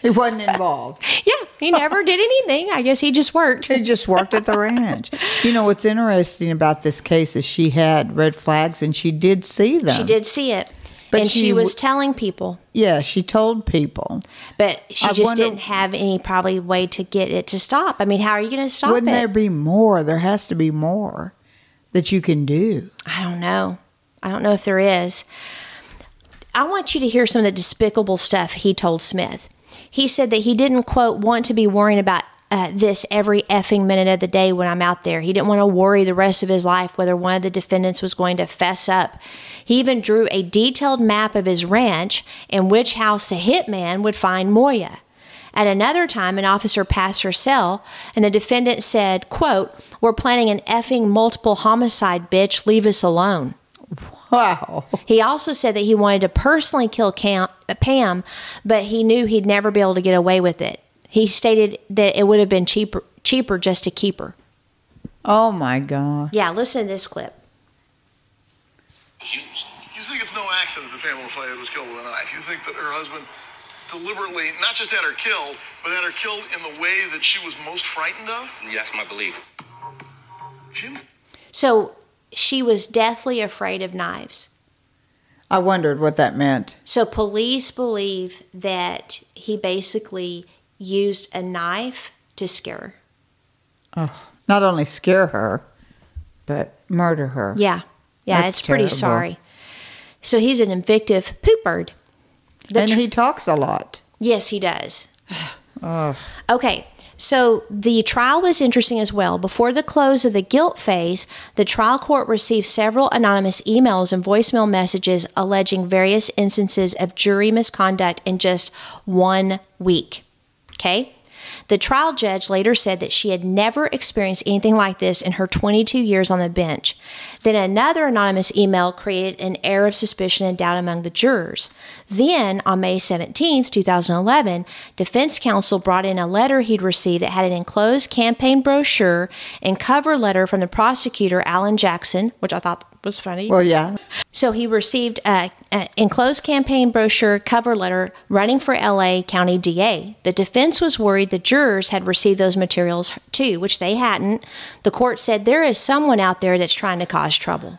He wasn't involved. Yeah, he never did anything. I guess he just worked. He just worked at the ranch. You know what's interesting about this case is she had red flags and she did see them. She did see it. But and she, she was w- telling people, Yeah, she told people. but she I just wonder- didn't have any probably way to get it to stop. I mean, how are you going to stop Wouldn't it? there be more? There has to be more that you can do. I don't know. I don't know if there is. I want you to hear some of the despicable stuff he told Smith. He said that he didn't, quote, want to be worrying about uh, this every effing minute of the day when I'm out there. He didn't want to worry the rest of his life whether one of the defendants was going to fess up. He even drew a detailed map of his ranch and which house the hitman would find Moya. At another time, an officer passed her cell, and the defendant said, quote, We're planning an effing multiple homicide, bitch. Leave us alone. Wow. He also said that he wanted to personally kill Cam, Pam, but he knew he'd never be able to get away with it. He stated that it would have been cheaper, cheaper just to keep her. Oh my God. Yeah, listen to this clip. You think it's no accident that Pamela Fayed was killed with a knife? You think that her husband deliberately not just had her killed, but had her killed in the way that she was most frightened of? That's my belief. Jim So she was deathly afraid of knives. I wondered what that meant. So police believe that he basically used a knife to scare her. Oh, Not only scare her, but murder her. Yeah. Yeah, That's it's pretty terrible. sorry. So he's an invictive poop bird. The and tr- he talks a lot. Yes, he does. Okay, so the trial was interesting as well. Before the close of the guilt phase, the trial court received several anonymous emails and voicemail messages alleging various instances of jury misconduct in just one week. Okay? The trial judge later said that she had never experienced anything like this in her 22 years on the bench. Then another anonymous email created an air of suspicion and doubt among the jurors. Then, on May 17, 2011, defense counsel brought in a letter he'd received that had an enclosed campaign brochure and cover letter from the prosecutor, Alan Jackson, which I thought was funny. Well, yeah. So he received an enclosed campaign brochure cover letter running for LA County DA. The defense was worried the jurors had received those materials too, which they hadn't. The court said there is someone out there that's trying to cause trouble.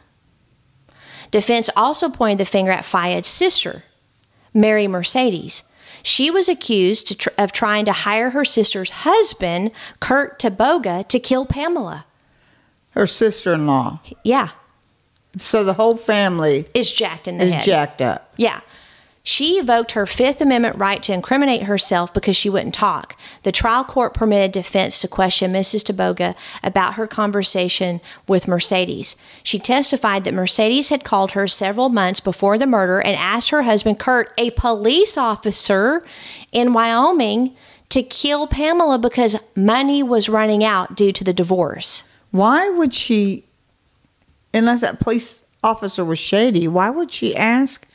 Defense also pointed the finger at Fayed's sister, Mary Mercedes. She was accused to tr- of trying to hire her sister's husband, Kurt Taboga, to kill Pamela. Her sister in law. Yeah, So the whole family is jacked in the is head. jacked up. Yeah. She evoked her Fifth Amendment right to incriminate herself because she wouldn't talk. The trial court permitted defense to question Mrs. Taboga about her conversation with Mercedes. She testified that Mercedes had called her several months before the murder and asked her husband, Kurt, a police officer in Wyoming, to kill Pamela because money was running out due to the divorce. Why would she, unless that police officer was shady, why would she ask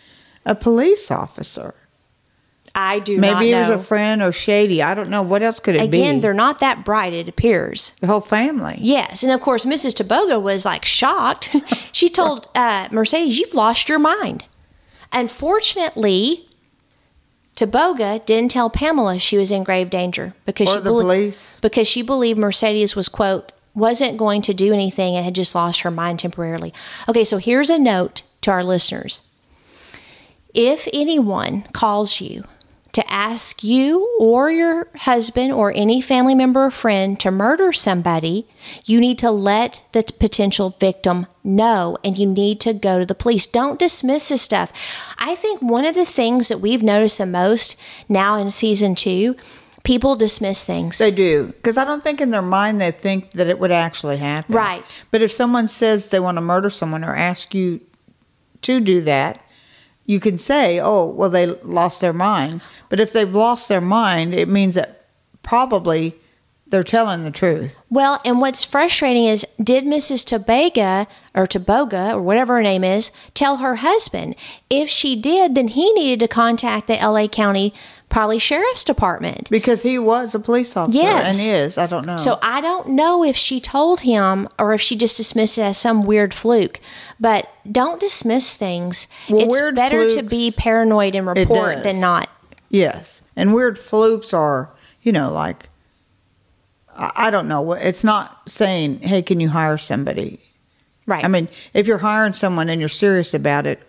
a police officer? I do Maybe it know. was a friend or shady. I don't know. What else could it be? Again, they're not that bright, it appears. the whole family. Yes, and of course, Mrs. Taboga was like shocked. she told uh, Mercedes, "You've lost your mind." Unfortunately, Taboga didn't tell Pamela she was in grave danger because Or she the belie- police. because she believed Mercedes was quote wasn't going to do anything and had just lost her mind temporarily. Okay, so here's a note to our listeners. If anyone calls you to ask you or your husband or any family member or friend to murder somebody, you need to let the potential victim know and you need to go to the police. Don't dismiss this stuff. I think one of the things that we've noticed the most now in season two, people dismiss things. They do. Because I don't think in their mind they think that it would actually happen. Right. But if someone says they want to murder someone or ask you to do that, you can say, oh, well, they lost their mind. But if they've lost their mind, it means that probably they're telling the truth. Well, and what's frustrating is did Mrs. Tobaga or Toboga or whatever her name is tell her husband? If she did, then he needed to contact the LA County probably Sheriff's Department. Because he was a police officer Yes. and is. I don't know. So I don't know if she told him or if she just dismissed it as some weird fluke. But don't dismiss things. Well, it's better to be paranoid and report than not. Yes, and weird flukes are, you know, like I I don't know. It's not saying, "Hey, can you hire somebody?" Right. I mean, if you're hiring someone and you're serious about it,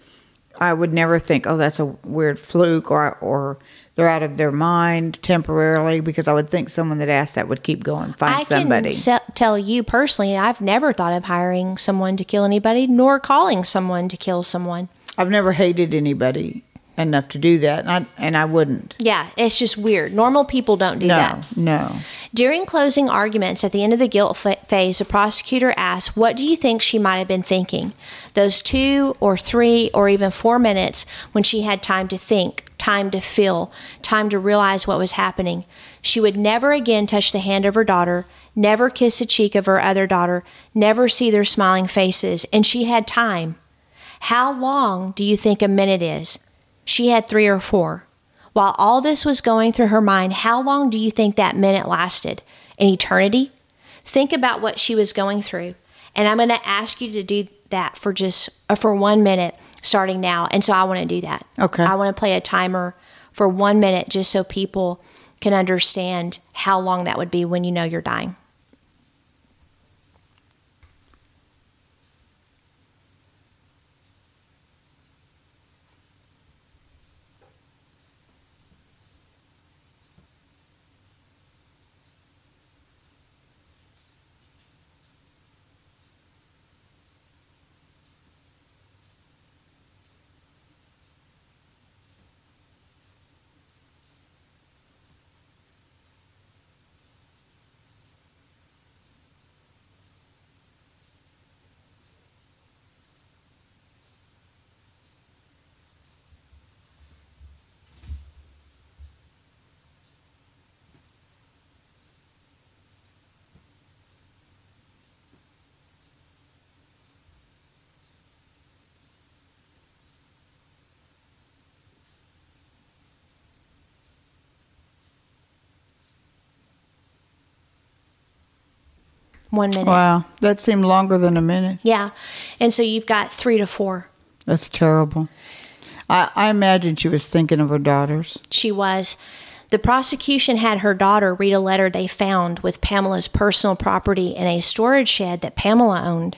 I would never think, "Oh, that's a weird fluke," or or they're out of their mind temporarily. Because I would think someone that asked that would keep going, find I somebody. can se- tell you personally, I've never thought of hiring someone to kill anybody, nor calling someone to kill someone. I've never hated anybody enough to do that, and I, and I wouldn't. Yeah, it's just weird. Normal people don't do No, that. no. No. During closing arguments at the end of the guilt phase, the prosecutor asked, What do you think she might have been thinking? Those two or three or even four minutes when she had time to think, time to feel, time to realize what was happening. She would never again touch the hand of her daughter, never kiss the cheek of her other daughter, never see their smiling faces, and she had time. How long do you think a minute is? She had three or four. While all this was going through her mind, how long do you think that minute lasted? An eternity? Think about what she was going through. And I'm going to ask you to do that for just uh, for 1 minute starting now. And so I want to do that. Okay. I want to play a timer for 1 minute just so people can understand how long that would be when you know you're dying. One minute. Wow, that seemed longer than a minute. Yeah. And so you've got three to four. That's terrible. I, I imagine she was thinking of her daughters. She was. The prosecution had her daughter read a letter they found with Pamela's personal property in a storage shed that Pamela owned.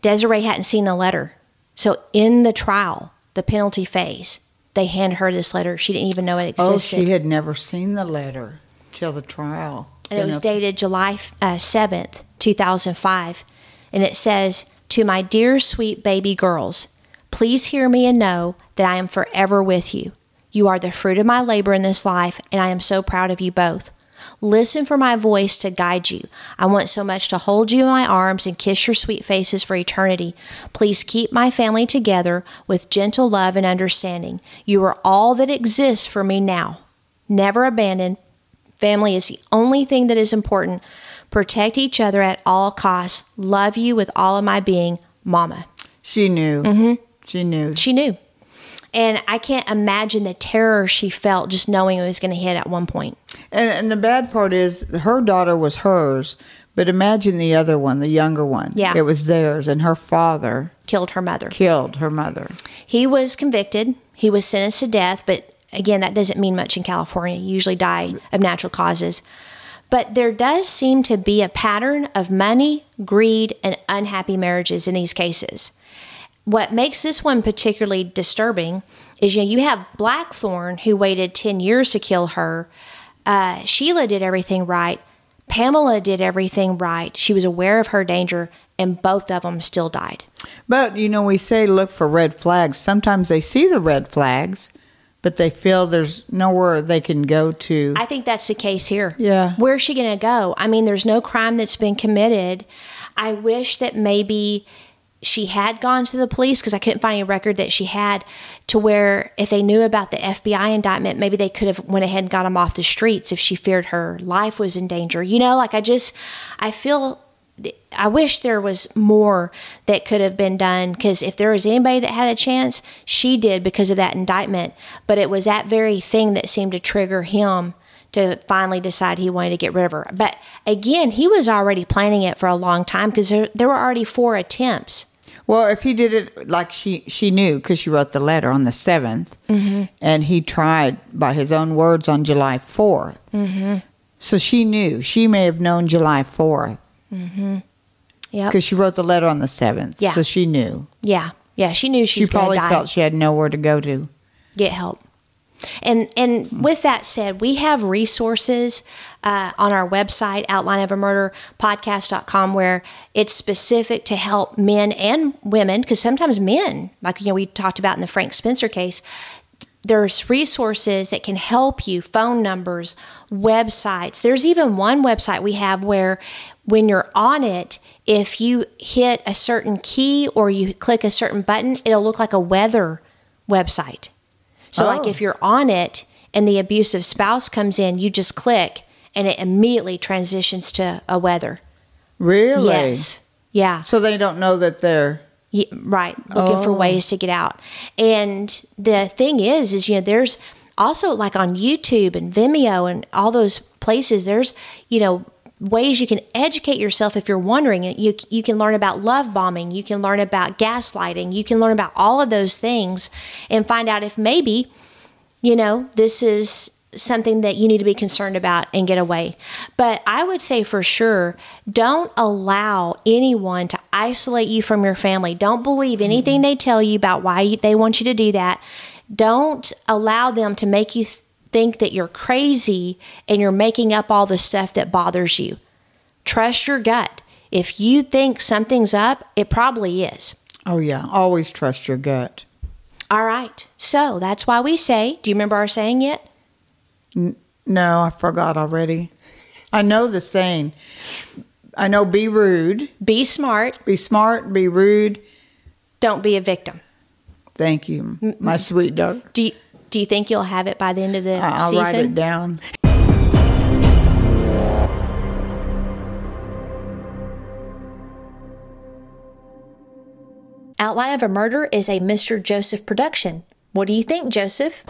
Desiree hadn't seen the letter. So in the trial, the penalty phase, they hand her this letter. She didn't even know it existed. Oh, she had never seen the letter till the trial. and it was dated July uh, 7th, 2005. And it says, To my dear sweet baby girls, please hear me and know that I am forever with you. You are the fruit of my labor in this life, and I am so proud of you both. Listen for my voice to guide you. I want so much to hold you in my arms and kiss your sweet faces for eternity. Please keep my family together with gentle love and understanding. You are all that exists for me now. Never abandon, Family is the only thing that is important. Protect each other at all costs. Love you with all of my being, Mama. She knew. Mm-hmm. She knew. She knew. And I can't imagine the terror she felt just knowing it was going to hit at one point. And, and the bad part is, her daughter was hers, but imagine the other one, the younger one. Yeah. It was theirs, and her father Killed her mother. killed her mother. He was convicted. He was sentenced to death, but again, that doesn't mean much in California. You usually die of natural causes. But there does seem to be a pattern of money, greed, and unhappy marriages in these cases. What makes this one particularly disturbing is you know you have Blackthorne who waited 10 years to kill her. Uh, Sheila did everything right. Pamela did everything right. She was aware of her danger, and both of them still died. But, you know, we say look for red flags. Sometimes they see the red flags, but they feel there's nowhere they can go to. I think that's the case here. Yeah. Where's she going to go? I mean, there's no crime that's been committed. I wish that maybe she had gone to the police because I couldn't find any record that she had to where if they knew about the FBI indictment, maybe they could have went ahead and got him off the streets if she feared her life was in danger. You know, like I just, I feel I wish there was more that could have been done because if there was anybody that had a chance, she did because of that indictment. But it was that very thing that seemed to trigger him to finally decide he wanted to get rid of her. But again, he was already planning it for a long time because there, there were already four attempts. Well, if he did it like she she knew because she wrote the letter on the 7th, and he tried by his own words on July 4th. Mm-hmm. So she knew. She may have known July 4th Yep. because she wrote the letter on the 7th. Yeah. So she knew. Yeah. Yeah. She knew She she's probably die. felt she had nowhere to go to. get help. And and with that said, we have resources uh, on our website, outline of a murder podcast.com, where it's specific to help men and women, because sometimes men, like you know, we talked about in the Frank Spencer case, there's resources that can help you, phone numbers, websites. There's even one website we have where when you're on it, if you hit a certain key or you click a certain button, it'll look like a weather website. So, like Oh. if you're on it and the abusive spouse comes in, you just click and it immediately transitions to a weather. Really? Yes. Yeah. So they don't know that they're. Yeah, right. Looking for Oh. ways to get out. And the thing is, is, you know, there's also like on YouTube and Vimeo and all those places, there's, you know, ways you can educate yourself if you're wondering. You, you can learn about love bombing. You can learn about gaslighting. You can learn about all of those things and find out if maybe, you know, this is something that you need to be concerned about and get away. But I would say for sure, don't allow anyone to isolate you from your family. Don't believe anything mm-hmm. they tell you about why you, they want you to do that. Don't allow them to make you th- think that you're crazy and you're making up all the stuff that bothers you. Trust your gut. If you think something's up, it probably is. Oh, yeah. Always trust your gut. All right. So that's why we say, do you remember our saying yet? No, I forgot already. I know the saying. I know be rude, Be smart, be smart, be rude. don't be a victim. Thank you, my sweet daughter. Do you, do you think you'll have it by the end of the I'll season? write it down. Outline of a Murder is a Mr. Joseph production. What do you think, Joseph?